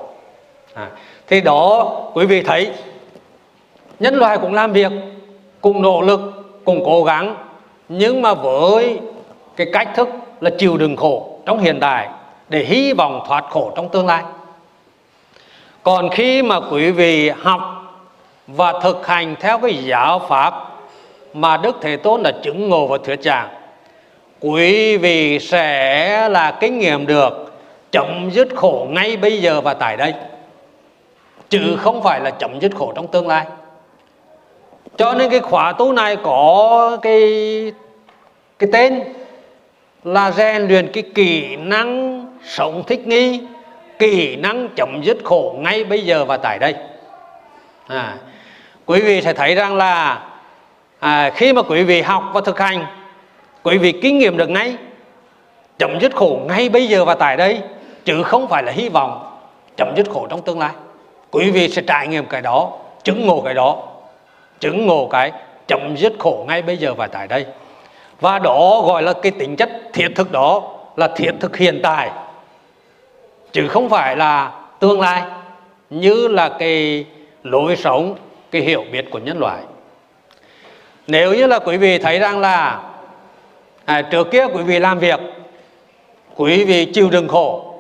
À, thì đó quý vị thấy nhân loại cũng làm việc cùng nỗ lực cùng cố gắng, nhưng mà với cái cách thức là chịu đựng khổ trong hiện tại để hy vọng thoát khổ trong tương lai. Còn khi mà quý vị học và thực hành theo cái giáo pháp mà Đức Thế Tôn đã chứng ngộ và thuyết giảng, quý vị sẽ là kinh nghiệm được chấm dứt khổ ngay bây giờ và tại đây. Chứ không phải là chấm dứt khổ trong tương lai cho nên cái khóa tu này có cái cái tên là rèn luyện cái kỹ năng sống thích nghi kỹ năng chấm dứt khổ ngay bây giờ và tại đây. À, quý vị sẽ thấy rằng là à, khi mà quý vị học và thực hành quý vị kinh nghiệm được ngay chấm dứt khổ ngay bây giờ và tại đây chứ không phải là hy vọng chấm dứt khổ trong tương lai. Quý vị sẽ trải nghiệm cái đó chứng ngộ cái đó chứng ngộ cái chấm dứt khổ ngay bây giờ và tại đây. Và đó gọi là cái tính chất thiết thực đó là thiết thực hiện tại. Chứ không phải là tương lai như là cái lối sống cái hiểu biết của nhân loại. Nếu như là quý vị thấy rằng là à, trước kia quý vị làm việc quý vị chịu đựng khổ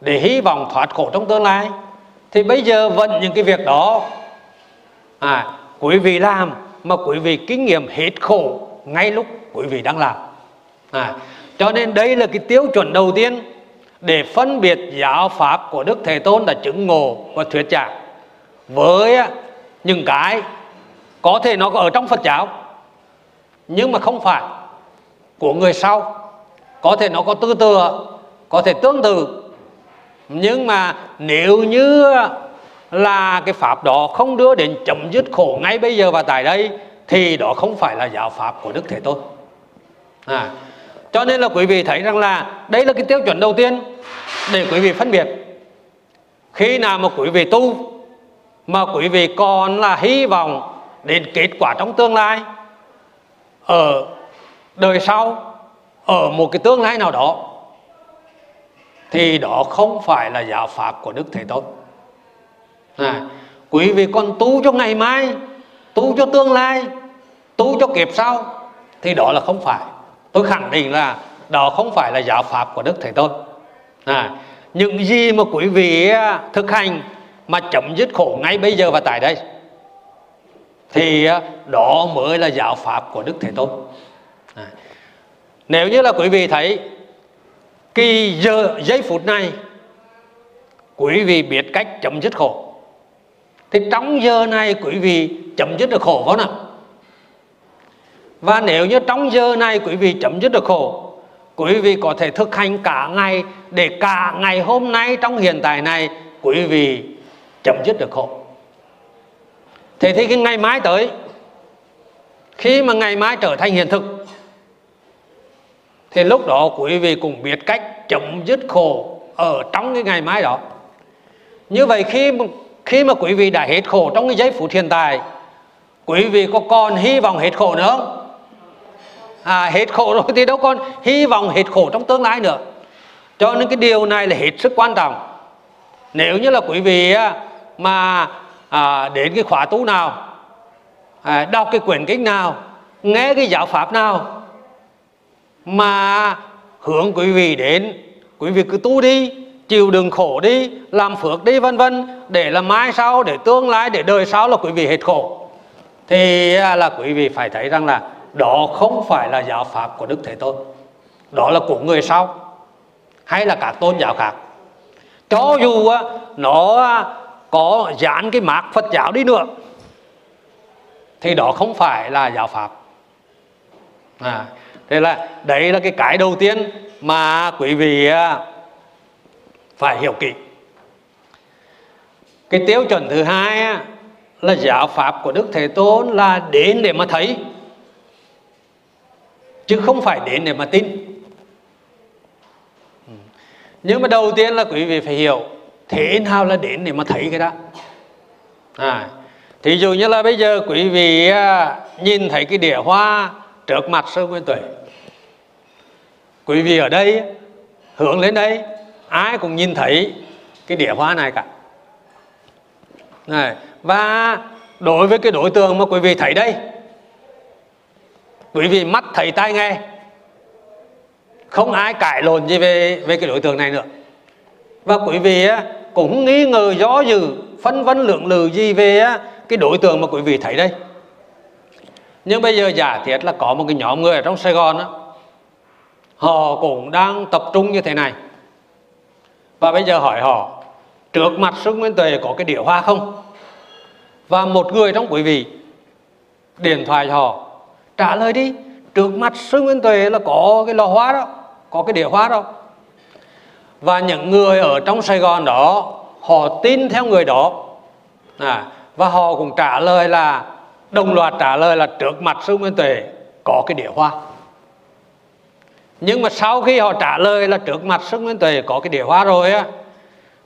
để hy vọng thoát khổ trong tương lai thì bây giờ vẫn những cái việc đó à, quý vị làm mà quý vị kinh nghiệm hết khổ ngay lúc quý vị đang làm. À, cho nên đây là cái tiêu chuẩn đầu tiên để phân biệt giáo pháp của Đức Thế Tôn là chứng ngộ và thuyết giảng. Với những cái có thể nó có ở trong Phật giáo nhưng mà không phải của người sau. Có thể nó có tư tựa có thể tương tự. Nhưng mà nếu như là cái pháp đó không đưa đến chấm dứt khổ ngay bây giờ và tại đây thì đó không phải là giáo pháp của Đức Thế Tôn. À, cho nên là quý vị thấy rằng là đây là cái tiêu chuẩn đầu tiên để quý vị phân biệt. Khi nào mà quý vị tu mà quý vị còn là hy vọng đến kết quả trong tương lai ở đời sau ở một cái tương lai nào đó thì đó không phải là giáo pháp của Đức Thế Tôn à, quý vị còn tu cho ngày mai tu cho tương lai tu cho kiếp sau thì đó là không phải. Tôi khẳng định là đó không phải là giáo pháp của đức thầy tôn. À, những gì mà quý vị à, thực hành mà chấm dứt khổ ngay bây giờ và tại đây thì à, đó mới là giáo pháp của đức thế tôn. À, nếu như là quý vị thấy cái giờ giây phút này quý vị biết cách chấm dứt khổ thì trong giờ này quý vị chấm dứt được khổ không nào? Và nếu như trong giờ này quý vị chấm dứt được khổ quý vị có thể thực hành cả ngày, để cả ngày hôm nay trong hiện tại này quý vị chấm dứt được khổ. Thế thì cái ngày mai tới, khi mà ngày mai trở thành hiện thực, thì lúc đó quý vị cũng biết cách chấm dứt khổ ở trong cái ngày mai đó. Như vậy khi khi mà quý vị đã hết khổ trong cái giây phút hiện tại quý vị có còn hy vọng hết khổ nữa không? À, hết khổ rồi thì đâu còn hy vọng hết khổ trong tương lai nữa. Cho nên cái điều này là hết sức quan trọng. Nếu như là quý vị mà à, đến cái khóa tu nào à, đọc cái quyển kinh nào nghe cái giáo pháp nào mà hướng quý vị đến quý vị cứ tu đi chịu đựng khổ đi làm phước đi vân vân. Để là mai sau để tương lai để đời sau là quý vị hết khổ. Thì à, là quý vị phải thấy rằng là đó không phải là giáo pháp của đức thế tôn. Đó là của người sau hay là các tôn giáo khác. Cho dù à, nó à, có dán cái mạc phật giáo đi nữa thì đó không phải là giáo pháp. À, thế là đấy là cái cái đầu tiên mà quý vị phải hiểu kỹ. Cái tiêu chuẩn thứ hai là giáo pháp của đức thế tôn là đến để mà thấy chứ không phải đến để mà tin. Ừ. Nhưng mà đầu tiên là quý vị phải hiểu thế nào là đến để mà thấy cái đó? À, thí dụ như là bây giờ quý vị à, nhìn thấy cái đĩa hoa trước mặt sư nguyên tuệ. Quý vị ở đây hướng lên đây ai cũng nhìn thấy cái đĩa hoa này cả. Này và đối với cái đối tượng mà quý vị thấy đây quý vị mắt thấy tai nghe không ai cãi lộn gì về về cái đối tượng này nữa. Và quý vị cũng nghi ngờ gió dự phân vân lượng lự gì về cái đối tượng mà quý vị thấy đây. Nhưng bây giờ giả thiết là có một cái nhóm người ở trong Sài Gòn đó, họ cũng đang tập trung như thế này và bây giờ hỏi họ trước mặt sư Nguyên Tuệ có cái đĩa hoa không? Và một người trong quý vị điện thoại cho họ trả lời đi trước mặt sư Nguyên Tuệ là có cái lò hoa đó có cái đĩa hoa đó. Và những người ở trong Sài Gòn đó họ tin theo người đó. À, và họ cũng trả lời là đồng loạt trả lời là trước mặt sư Nguyên Tuệ có cái đĩa hoa nhưng mà sau khi họ trả lời là trước mặt sư Nguyên Tuệ có cái đĩa hoa rồi á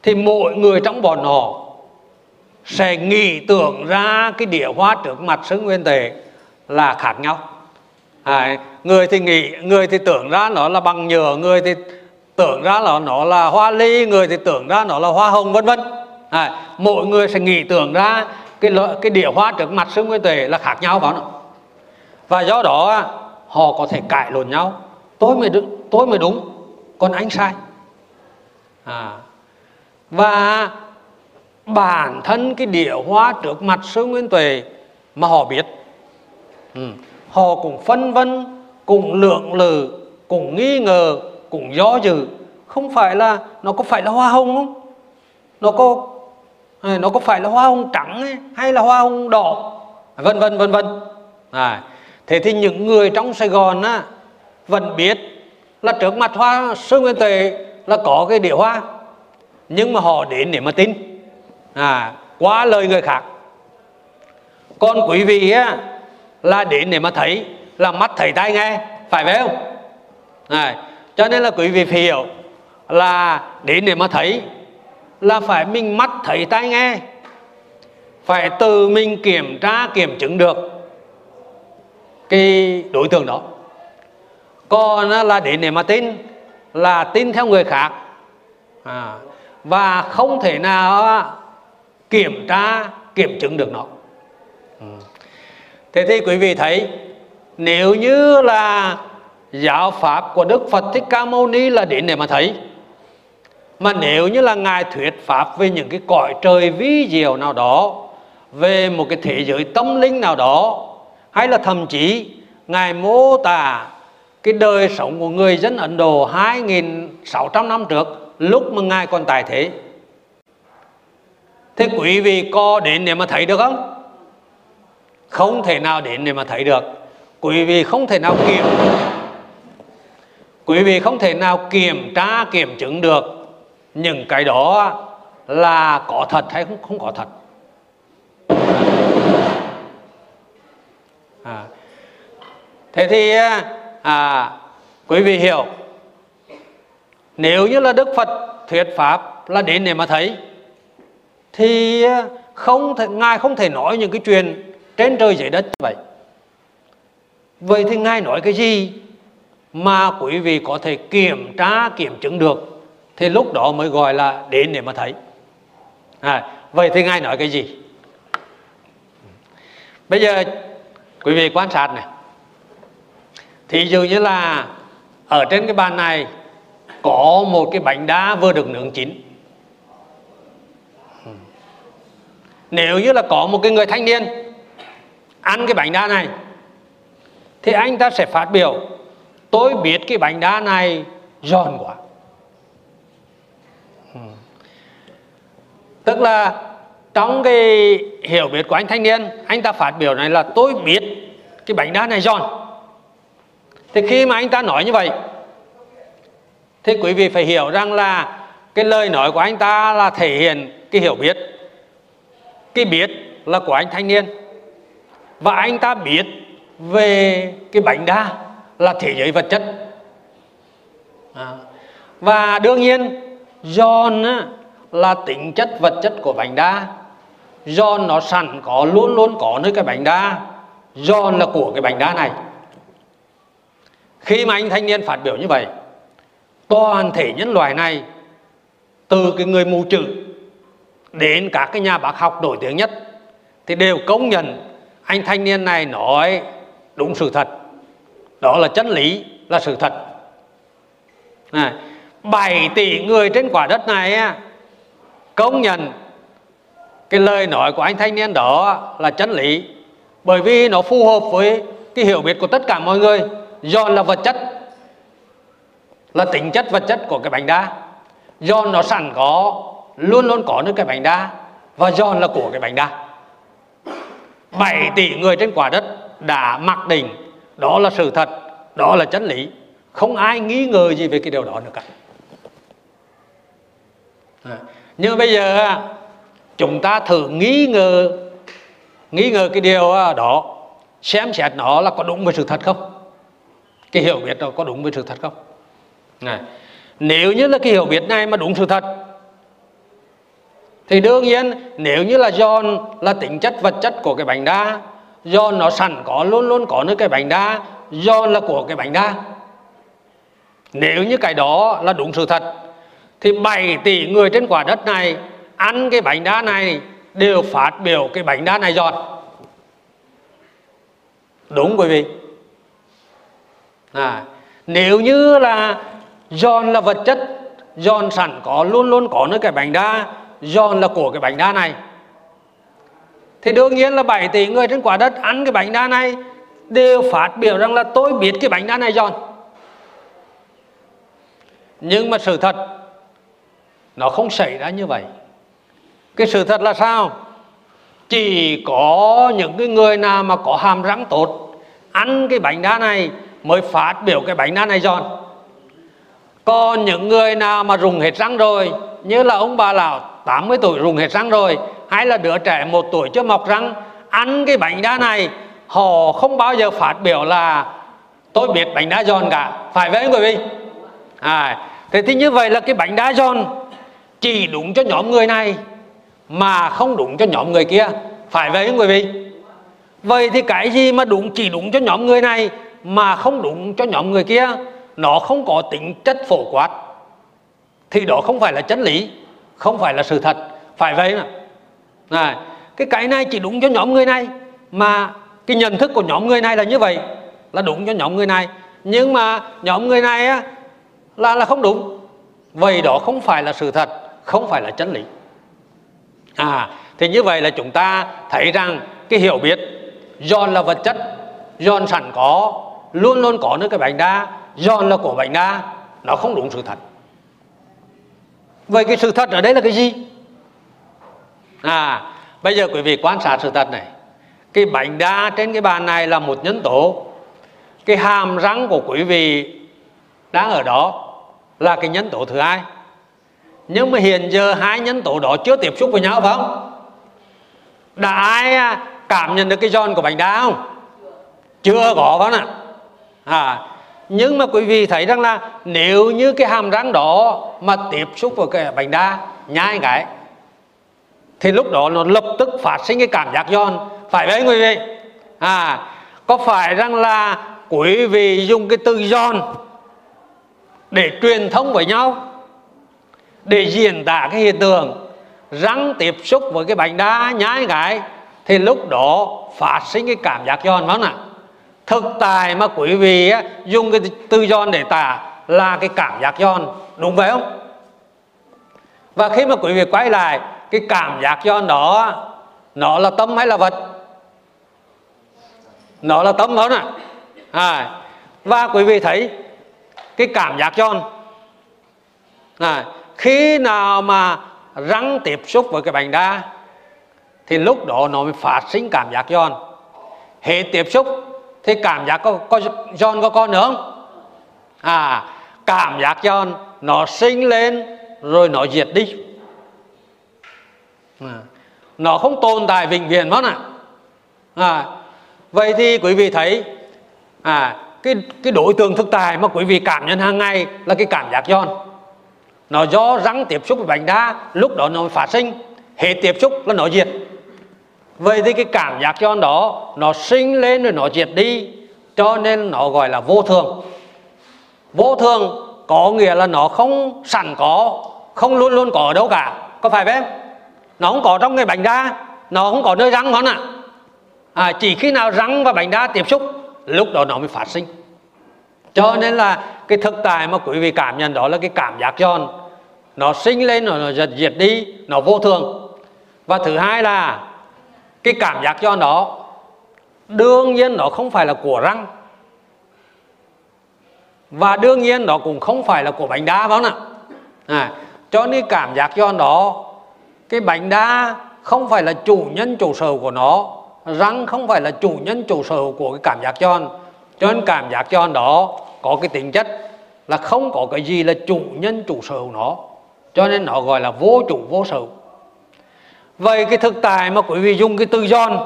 thì mỗi người trong bọn họ sẽ nghĩ tưởng ra cái đĩa hoa trước mặt sư Nguyên Tuệ là khác nhau. À, người thì nghĩ người thì tưởng ra nó là bằng nhựa người thì tưởng ra là nó là hoa ly người thì tưởng ra nó là hoa hồng vân vân. À, mỗi người sẽ nghĩ tưởng ra cái cái đĩa hoa trước mặt sư nguyên tuệ là khác nhau phải không và do đó họ có thể cãi lộn nhau tôi mới đúng tôi mới đúng còn anh sai. À, và bản thân cái địa hóa trước mặt sư nguyên tuệ mà họ biết ừ. họ cũng phân vân cũng lượng lự cũng nghi ngờ cũng do dự. Không phải là nó có phải là hoa hồng không? Nó có à, nó có phải là hoa hồng trắng ấy, hay là hoa hồng đỏ? Vân vân vân vân. À, thế thì những người trong Sài Gòn á, vẫn biết là trước mặt hoa sư nguyên tuệ là có cái địa hoa nhưng mà họ đến để mà tin. À, qua lời người khác. Còn quý vị á, là đến để mà thấy là mắt thấy tai nghe phải phải không? À, cho nên là quý vị phải hiểu là đến để mà thấy là phải mình mắt thấy tai nghe phải từ mình kiểm tra kiểm chứng được cái đối tượng đó còn là đến để mà tin là tin theo người khác à, và không thể nào kiểm tra kiểm chứng được nó ừ. thế thì quý vị thấy nếu như là giáo pháp của đức phật thích ca mâu ni là đến để mà thấy mà nếu như là ngài thuyết pháp về những cái cõi trời vi diệu nào đó về một cái thế giới tâm linh nào đó hay là thậm chí ngài mô tả cái đời sống của người dân Ấn Độ 2.600 năm trước, lúc mà ngài còn tài thế. Thế quý vị có đến để mà thấy được không? Không thể nào đến để mà thấy được. Quý vị không thể nào kiểm. Quý vị không thể nào kiểm tra, kiểm chứng được những cái đó là có thật hay không không có thật. À. à. thế thì à, à, quý vị hiểu nếu như là đức phật thuyết pháp là đến để mà thấy thì à, không thể, ngài không thể nói những cái chuyện trên trời dưới đất như vậy. Vậy thì ngài nói cái gì mà quý vị có thể kiểm tra kiểm chứng được thì lúc đó mới gọi là đến để mà thấy. À, vậy thì ngài nói cái gì? Bây giờ quý vị quan sát này thì dụ như là ở trên cái bàn này có một cái bánh đá vừa được nướng chín. Ừ. Nếu như là có một cái người thanh niên ăn cái bánh đa này, thì anh ta sẽ phát biểu, tôi biết cái bánh đa này giòn quá. Ừ. Tức là trong cái hiểu biết của anh thanh niên, anh ta phát biểu này là tôi biết cái bánh đa này giòn thì khi mà anh ta nói như vậy thì quý vị phải hiểu rằng là cái lời nói của anh ta là thể hiện cái hiểu biết. Cái biết là của anh thanh niên. Và anh ta biết về cái bánh đa là thế giới vật chất. À. và đương nhiên, giòn là tính chất vật chất của bánh đa. Giòn nó sẵn có, luôn luôn có nơi cái bánh đa. Giòn là của cái bánh đa này khi mà anh thanh niên phát biểu như vậy toàn thể nhân loại này từ cái người mù chữ đến các cái nhà bác học nổi tiếng nhất thì đều công nhận anh thanh niên này nói đúng sự thật. Đó là chân lý là sự thật. Này, 7 tỷ người trên quả đất này công nhận cái lời nói của anh thanh niên đó là chân lý bởi vì nó phù hợp với cái hiểu biết của tất cả mọi người. Giòn là vật chất là tính chất vật chất của cái bánh đa Giòn nó sẵn có luôn luôn có những cái bánh đa và giòn là của cái bánh đa 7 tỷ người trên quả đất đã mặc định đó là sự thật đó là chân lý. Không ai nghi ngờ gì về cái điều đó nữa cả. À, nhưng bây giờ chúng ta thử nghi ngờ nghi ngờ cái điều đó xem xét nó là có đúng với sự thật không? Cái hiểu biết đó có đúng với sự thật không? Này, nếu như là cái hiểu biết này mà đúng sự thật thì đương nhiên nếu như là do là tính chất vật chất của cái bánh đa do nó sẵn có luôn luôn có nơi cái bánh đa do là của cái bánh đa nếu như cái đó là đúng sự thật thì 7 tỷ người trên quả đất này ăn cái bánh đa này đều phát biểu cái bánh đa này giòn. Đúng quý vị à, nếu như là giòn là vật chất giòn sẵn có luôn luôn có nơi cái bánh đa giòn là của cái bánh đa này. Thì đương nhiên là 7 tỷ người trên quả đất ăn cái bánh đa này đều phát biểu rằng là tôi biết cái bánh đa này giòn. Nhưng mà sự thật nó không xảy ra như vậy. Cái sự thật là sao? Chỉ có những cái người nào mà có hàm răng tốt ăn cái bánh đa này mới phát biểu cái bánh nát này giòn còn những người nào mà rùng hết răng rồi như là ông bà lão 80 tuổi rùng hết răng rồi hay là đứa trẻ một tuổi chưa mọc răng ăn cái bánh đa này họ không bao giờ phát biểu là tôi biết bánh đa giòn cả. Phải vậy quý vị? À, thế thì như vậy là cái bánh đa giòn chỉ đúng cho nhóm người này mà không đúng cho nhóm người kia. Phải vậy quý vị? Vậy thì cái gì mà đúng chỉ đúng cho nhóm người này mà không đúng cho nhóm người kia nó không có tính chất phổ quát. Thì đó không phải là chân lý không phải là sự thật. Phải vậy mà. Này, cái cái này chỉ đúng cho nhóm người này mà cái nhận thức của nhóm người này là như vậy là đúng cho nhóm người này. Nhưng mà nhóm người này á, là là không đúng. Vậy đó không phải là sự thật không phải là chân lý. À thì như vậy là chúng ta thấy rằng cái hiểu biết giòn là vật chất giòn sẵn có luôn luôn có nơi cái bánh đa. Giòn là của bánh đa, nó không đúng sự thật. Vậy cái sự thật ở đây là cái gì? À bây giờ quý vị quan sát sự thật này. Cái bánh đa trên cái bàn này là một nhân tố. Cái hàm răng của quý vị đang ở đó là cái nhân tố thứ hai. Nhưng mà hiện giờ hai nhân tố đó chưa tiếp xúc với nhau phải không? Đã ai à, cảm nhận được cái giòn của bánh đa không? Chưa có phải không ạ? À, nhưng mà quý vị thấy rằng là nếu như cái hàm răng đó mà tiếp xúc với cái bánh đa nhai cái thì lúc đó nó lập tức phát sinh cái cảm giác giòn phải vậy quý vị? À có phải rằng là quý vị dùng cái từ giòn để truyền thông với nhau để diễn tả cái hiện tượng răng tiếp xúc với cái bánh đa nhái cái thì lúc đó phát sinh cái cảm giác giòn phải không ạ thực tài mà quý vị dùng cái từ giòn để tả là cái cảm giác giòn đúng vậy không? Và khi mà quý vị quay lại cái cảm giác giòn đó nó là tâm hay là vật? Nó là tâm đó nè. à, và quý vị thấy cái cảm giác giòn. À, khi nào mà răng tiếp xúc với cái bánh đa thì lúc đó nó mới phát sinh cảm giác giòn. Hệ tiếp xúc thì cảm giác có, có giòn có con nữa không? À cảm giác giòn nó sinh lên rồi nó diệt đi. À, nó không tồn tại vĩnh viễn mất à, à vậy thì quý vị thấy à cái cái đối tượng thực tại mà quý vị cảm nhận hàng ngày là cái cảm giác giòn. Nó do răng tiếp xúc với bánh đa lúc đó nó phát sinh. Hệ tiếp xúc là nó diệt vậy thì cái cảm giác cho đó nó sinh lên rồi nó diệt đi cho nên nó gọi là vô thường. Vô thường có nghĩa là nó không sẵn có không luôn luôn có ở đâu cả. Có phải không nó không có trong cái bánh đa nó không có nơi răng món ạ. À. à, chỉ khi nào răng và bánh đa tiếp xúc lúc đó nó mới phát sinh. Cho nên là cái thực tại mà quý vị cảm nhận đó là cái cảm giác giòn nó sinh lên rồi nó diệt đi nó vô thường. Và thứ hai là cái cảm giác cho nó đương nhiên nó không phải là của răng. Và đương nhiên nó cũng không phải là của bánh đa phải không ạ à, cho nên cảm giác cho nó cái bánh đa không phải là chủ nhân chủ sở của nó. Răng không phải là chủ nhân chủ sở của cái cảm giác cho cho nên cảm giác cho đó có cái tính chất là không có cái gì là chủ nhân chủ sở của nó. Cho nên nó gọi là vô chủ vô sở vậy cái thực tại mà quý vị dùng cái từ giòn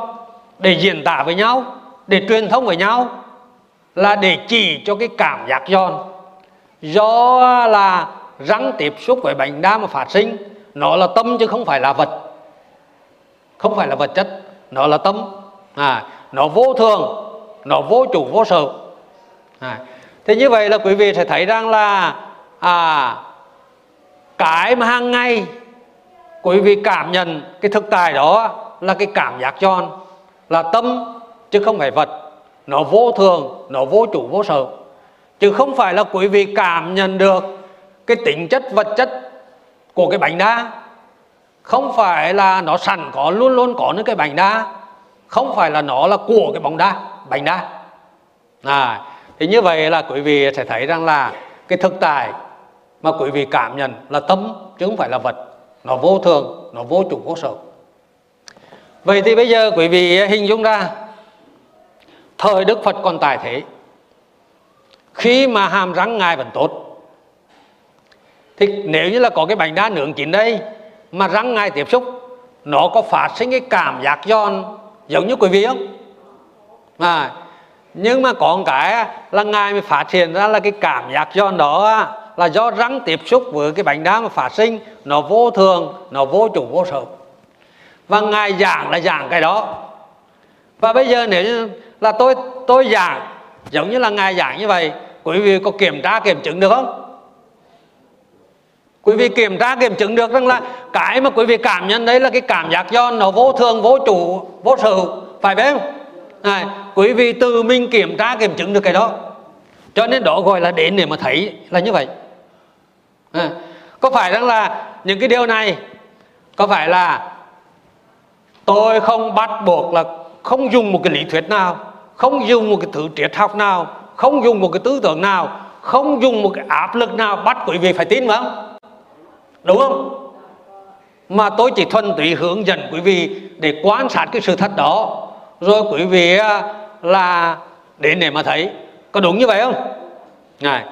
để diễn tả với nhau để truyền thông với nhau là để chỉ cho cái cảm giác giòn. Do là răng tiếp xúc với bánh đa mà phát sinh nó là tâm chứ không phải là vật. Không phải là vật chất nó là tâm. À, nó vô thường nó vô chủ vô sở. À, thế như vậy là quý vị sẽ thấy rằng là à cái mà hàng ngày quý vị cảm nhận cái thực tại đó là cái cảm giác tròn là tâm chứ không phải vật. Nó vô thường nó vô chủ vô sở. Chứ không phải là quý vị cảm nhận được cái tính chất vật chất của cái bánh đa không phải là nó sẵn có luôn luôn có những cái bánh đa không phải là nó là của cái bóng đa bánh đa à, thì như vậy là quý vị sẽ thấy rằng là cái thực tại mà quý vị cảm nhận là tâm chứ không phải là vật nó vô thường nó vô chủ vô sở. Vậy thì bây giờ quý vị à, hình dung ra thời đức phật còn tại thế. Khi mà hàm răng ngài vẫn tốt thì nếu như là có cái bánh đa nướng chín đây mà răng ngài tiếp xúc nó có phát sinh cái cảm giác giòn giống như quý vị không? À, nhưng mà có một cái là ngài mới phát hiện ra là cái cảm giác giòn đó là do răng tiếp xúc với cái bánh đa mà phát sinh, nó vô thường, nó vô chủ, vô sở. Và ngài giảng là giảng cái đó. Và bây giờ nếu như là tôi tôi giảng, giống như là ngài giảng như vậy, quý vị có kiểm tra kiểm chứng được không? Quý vị kiểm tra kiểm chứng được rằng là cái mà quý vị cảm nhận đấy là cái cảm giác do nó vô thường, vô chủ, vô sở. Phải biết không? Này, quý vị tự mình kiểm tra kiểm chứng được cái đó. Cho nên đó gọi là đến để mà thấy là như vậy à, có phải rằng là những cái điều này có phải là tôi không bắt buộc là không dùng một cái lý thuyết nào không dùng một cái thứ triết học nào không dùng một cái tư tưởng nào không dùng một cái áp lực nào bắt quý vị phải tin phải không? Đúng không? Mà tôi chỉ thuần túy hướng dẫn quý vị để quan sát cái sự thật đó. Rồi quý vị à, là đến để mà thấy. Có đúng như vậy không? Này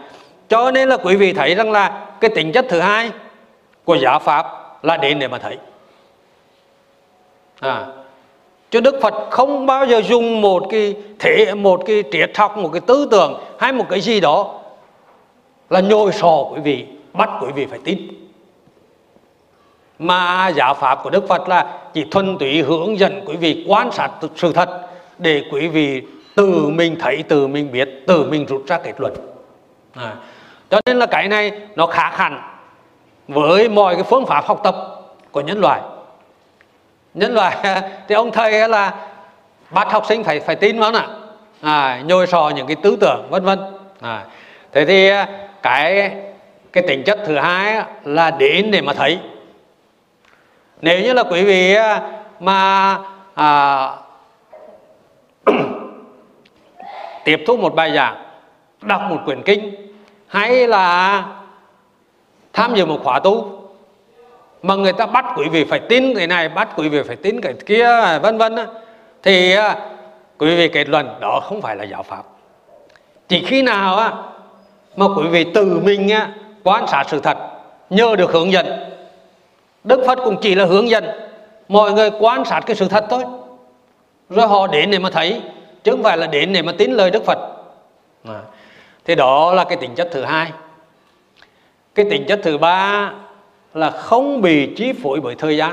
cho nên là quý vị thấy rằng là cái tính chất thứ hai của giáo pháp là đến để mà thấy à chứ Đức Phật không bao giờ dùng một cái thể, một cái triết học, một cái tư tưởng hay một cái gì đó là nhồi sò quý vị, bắt quý vị phải tin mà giáo pháp của Đức Phật là chỉ thuần túy hướng dẫn quý vị quan sát sự thật để quý vị từ mình thấy từ mình biết từ mình rút ra kết luận à cho nên là cái này nó khác hẳn với mọi cái phương pháp học tập của nhân loại. Nhân loại thì ông thầy là bắt học sinh phải phải tin vào nè à, nhồi sò những cái tư tưởng vân vân. À, thế thì à, cái cái tính chất thứ hai là đến để mà thấy. Nếu như là quý vị à, mà à, tiếp thu một bài giảng đọc một quyển kinh hay là tham dự một khóa tu mà người ta bắt quý vị phải tin cái này bắt quý vị phải tin cái kia vân vân thì à, quý vị kết luận đó không phải là giáo pháp. Chỉ khi nào á mà quý vị tự mình á, quan sát sự thật nhờ được hướng dẫn Đức Phật cũng chỉ là hướng dẫn mọi người quan sát cái sự thật thôi. Rồi họ đến để mà thấy chứ không phải là đến để mà tin lời Đức Phật. À thì đó là cái tính chất thứ hai. Cái tính chất thứ ba là không bị chi phối bởi thời gian.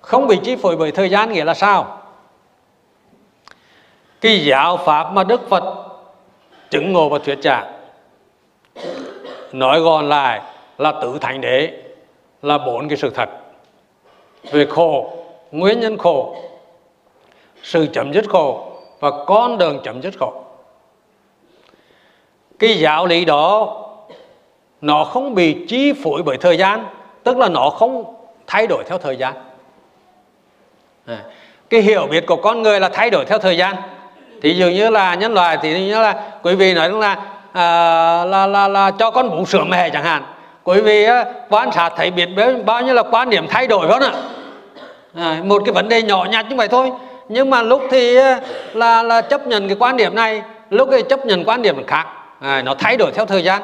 Không bị chi phối bởi thời gian nghĩa là sao? Cái giáo pháp mà Đức Phật chứng ngộ và thuyết giảng, nói gọn lại là tự thành đế, là bốn cái sự thật về khổ, nguyên nhân khổ, sự chấm dứt khổ và con đường chấm dứt khổ cái giáo lý đó nó không bị chi phối bởi thời gian tức là nó không thay đổi theo thời gian. À, cái hiểu biết của con người là thay đổi theo thời gian. Thì dường như là nhân loại thì như là quý vị nói là à, là, là là cho con bú sữa mẹ chẳng hạn. Quý vị á, quan sát thấy biết bao nhiêu là quan điểm thay đổi đó ạ. À, một cái vấn đề nhỏ nhặt như vậy thôi. Nhưng mà lúc thì là là chấp nhận cái quan điểm này lúc thì chấp nhận quan điểm khác à, nó thay đổi theo thời gian.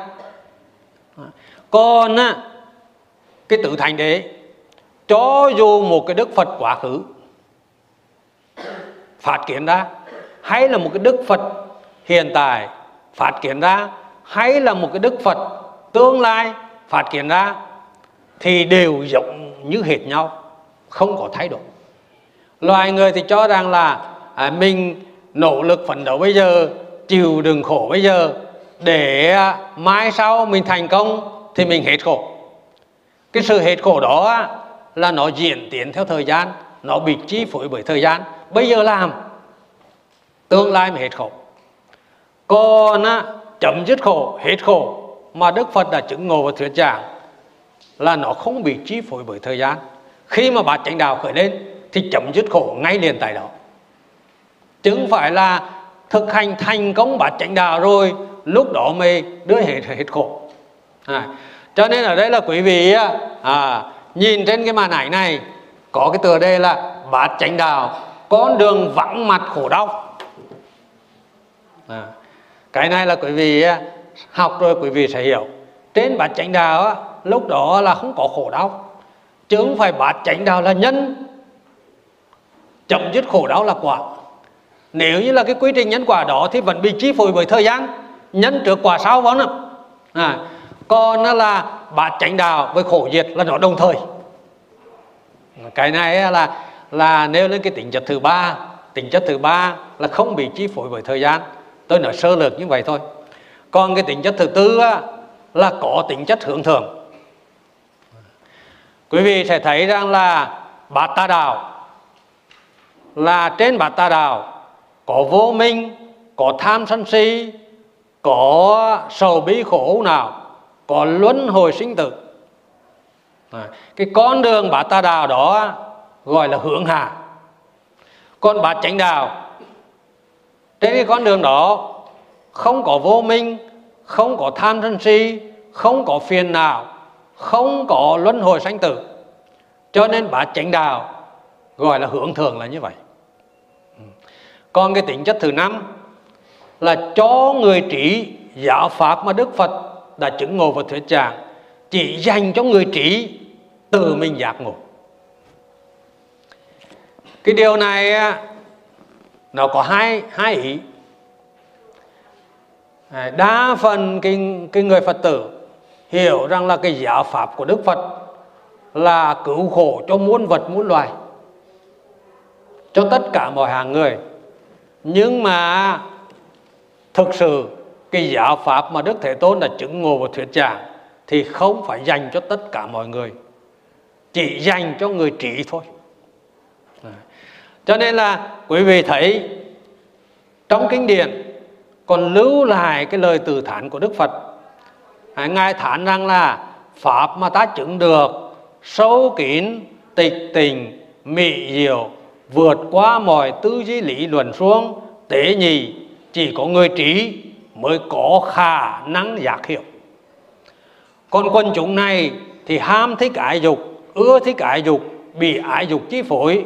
Còn á, cái tự thành đế cho dù một cái đức phật quá khứ phát triển ra hay là một cái đức phật hiện tại phát triển ra hay là một cái đức phật tương lai phát triển ra thì đều giống như hệt nhau không có thay đổi. Loài người thì cho rằng là à, mình nỗ lực phấn đấu bây giờ chịu đựng khổ bây giờ để à, mai sau mình thành công thì mình hết khổ. Cái sự hết khổ đó à, là nó diễn tiến theo thời gian nó bị chi phối bởi thời gian. Bây giờ làm tương lai mới hết khổ. Còn á, chấm dứt khổ hết khổ mà Đức Phật đã chứng ngộ và thuyết giảng là nó không bị chi phối bởi thời gian. Khi mà bát chánh đạo khởi lên thì chấm dứt khổ ngay liền tại đó. Chứ không phải là thực hành thành công bát chánh đạo rồi lúc đó mới đưa hết hết khổ. À, cho nên ở đây là quý vị à, nhìn trên cái màn ảnh này có cái tựa đây là bát chánh đạo con đường vắng mặt khổ đau. À, cái này là quý vị học rồi quý vị sẽ hiểu. Trên bát chánh đạo lúc đó là không có khổ đau chứ không phải bát chánh đạo là nhân. Chậm dứt khổ đau là quả. Nếu như là cái quy trình nhân quả đó thì vẫn bị chi phối bởi thời gian nhân trước quả sau vốn à, còn nó là bát chánh đạo với khổ diệt là nó đồng thời. Cái này là là nêu lên cái tính chất thứ ba. Tính chất thứ ba là không bị chi phối bởi thời gian. Tôi nói sơ lược như vậy thôi. Còn cái tính chất thứ tư á, là có tính chất hưởng thưởng quý vị sẽ thấy rằng là bát ta đạo là trên bát ta đạo có vô minh có tham sân si có sầu bi khổ nào có luân hồi sinh tử. À, cái con đường bà ta đào đó gọi là hướng hạ. Còn bà chánh đạo trên cái con đường đó không có vô minh không có tham sân si không có phiền não không có luân hồi sanh tử. Cho nên bà chánh đạo gọi là hưởng thường là như vậy. Ừ. Còn cái tính chất thứ năm là cho người trí giáo pháp mà Đức Phật đã chứng ngộ và thuyết giảng chỉ dành cho người trí từ mình giác ngộ. Cái điều này nó có hai hai ý. À, đa phần cái, cái người phật tử hiểu rằng là cái giáo pháp của đức phật là cứu khổ cho muôn vật muôn loài cho tất cả mọi hàng người. Nhưng mà thực sự cái giáo pháp mà đức thế tôn đã chứng ngộ và thuyết giảng thì không phải dành cho tất cả mọi người. Chỉ dành cho người trí thôi. Cho nên là quý vị thấy trong kinh điển còn lưu lại cái lời từ thản của Đức Phật. Ngài thản rằng là Pháp mà ta chứng được sâu kín, tịch tình, mị diệu vượt qua mọi tư duy lý luận xuống tế nhị chỉ có người trí mới có khả năng giác hiểu. Còn quân chúng này thì ham thích ái dục, ưa thích ái dục, bị ái dục chi phối.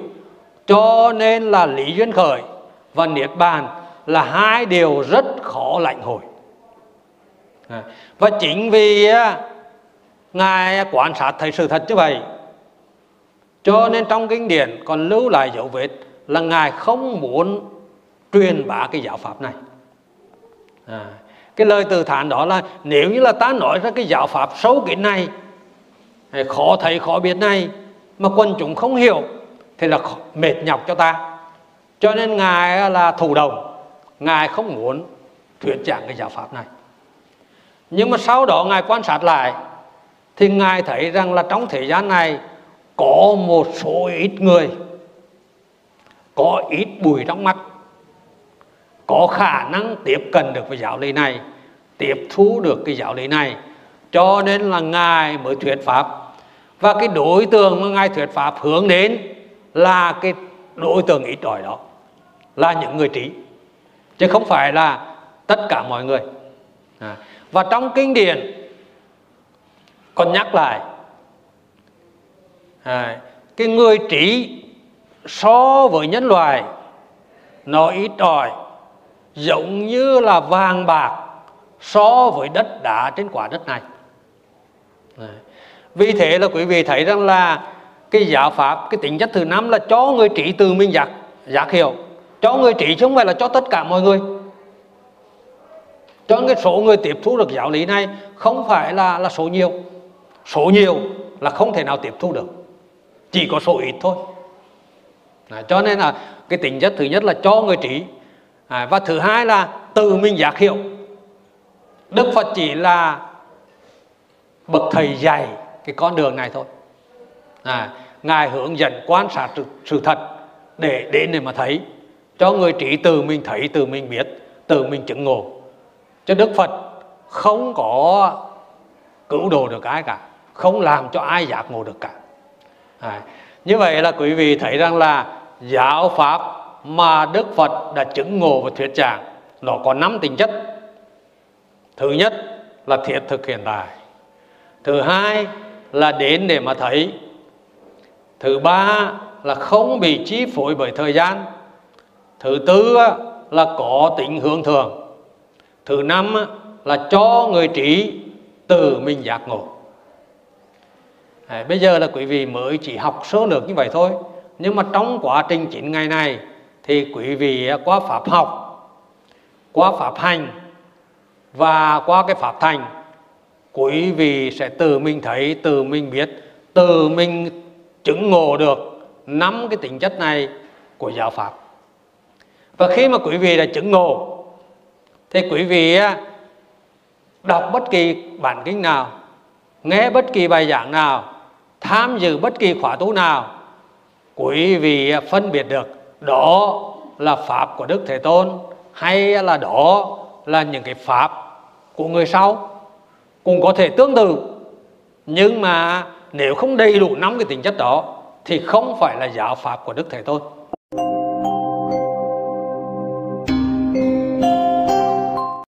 Cho nên là lý duyên khởi và niết bàn là hai điều rất khó lãnh hội. À, và chính vì à, ngài quan sát thấy sự thật như vậy, cho nên trong kinh điển còn lưu lại dấu vết là ngài không muốn truyền bá cái giáo pháp này. À, cái lời từ thản đó là nếu như là ta nói ra cái giáo pháp xấu kín này khó thấy khó biết này mà quân chúng không hiểu thì là mệt nhọc cho ta. Cho nên ngài là thủ đồng ngài không muốn thuyết giảng cái giáo pháp này. Nhưng mà sau đó ngài quan sát lại thì ngài thấy rằng là trong thế gian này có một số ít người có ít bụi trong mắt có khả năng tiếp cận được với giáo lý này tiếp thu được cái giáo lý này. Cho nên là ngài mới thuyết pháp. Và cái đối tượng mà ngài thuyết pháp hướng đến là cái đối tượng ít ỏi đó là những người trí. Chứ không phải là tất cả mọi người. À. và trong kinh điển còn nhắc lại à, cái người trí so với nhân loại nó ít ỏi giống như là vàng bạc so với đất đá trên quả đất này. Vì thế là quý vị thấy rằng là cái giáo pháp cái tính chất thứ năm là cho người trị từ mình giác giác hiểu. Cho người trị chứ không phải là cho tất cả mọi người. Cho cái số người tiếp thu được giáo lý này không phải là là số nhiều. Số nhiều là không thể nào tiếp thu được. Chỉ có số ít thôi. Đấy, cho nên là cái tính chất thứ nhất là cho người trí à, và thứ hai là từ mình giác hiểu. Đức phật chỉ là bậc thầy dạy cái con đường này thôi. À, ngài hướng dẫn quan sát sự, sự thật để đến để mà thấy. Cho người trí từ mình thấy từ mình biết từ mình chứng ngộ. Cho đức phật không có cứu độ được ai cả không làm cho ai giác ngộ được cả. À, như vậy là quý vị thấy rằng là giáo pháp mà đức phật đã chứng ngộ và thuyết giảng. Nó có năm tính chất. Thứ nhất là thiết thực hiện tại thứ hai là đến để mà thấy. Thứ ba là không bị chi phối bởi thời gian. Thứ tư là có tính hướng thường. Thứ năm là cho người trí từ mình giác ngộ. Đấy, bây giờ là quý vị mới chỉ học sơ lược như vậy thôi. Nhưng mà trong quá trình 9 ngày này thì quý vị qua pháp học, qua pháp hành và qua cái pháp thành, quý vị sẽ từ mình thấy từ mình biết từ mình chứng ngộ được nắm cái tính chất này của giáo pháp. Và khi mà quý vị đã chứng ngộ, thì quý vị đọc bất kỳ bản kinh nào, nghe bất kỳ bài giảng nào, tham dự bất kỳ khóa tu nào, quý vị phân biệt được đó là pháp của đức thế tôn hay là đó là những cái pháp của người sau? Cũng có thể tương tự. Nhưng mà nếu không đầy đủ năm cái tính chất đó thì không phải là giáo pháp của đức thế tôn.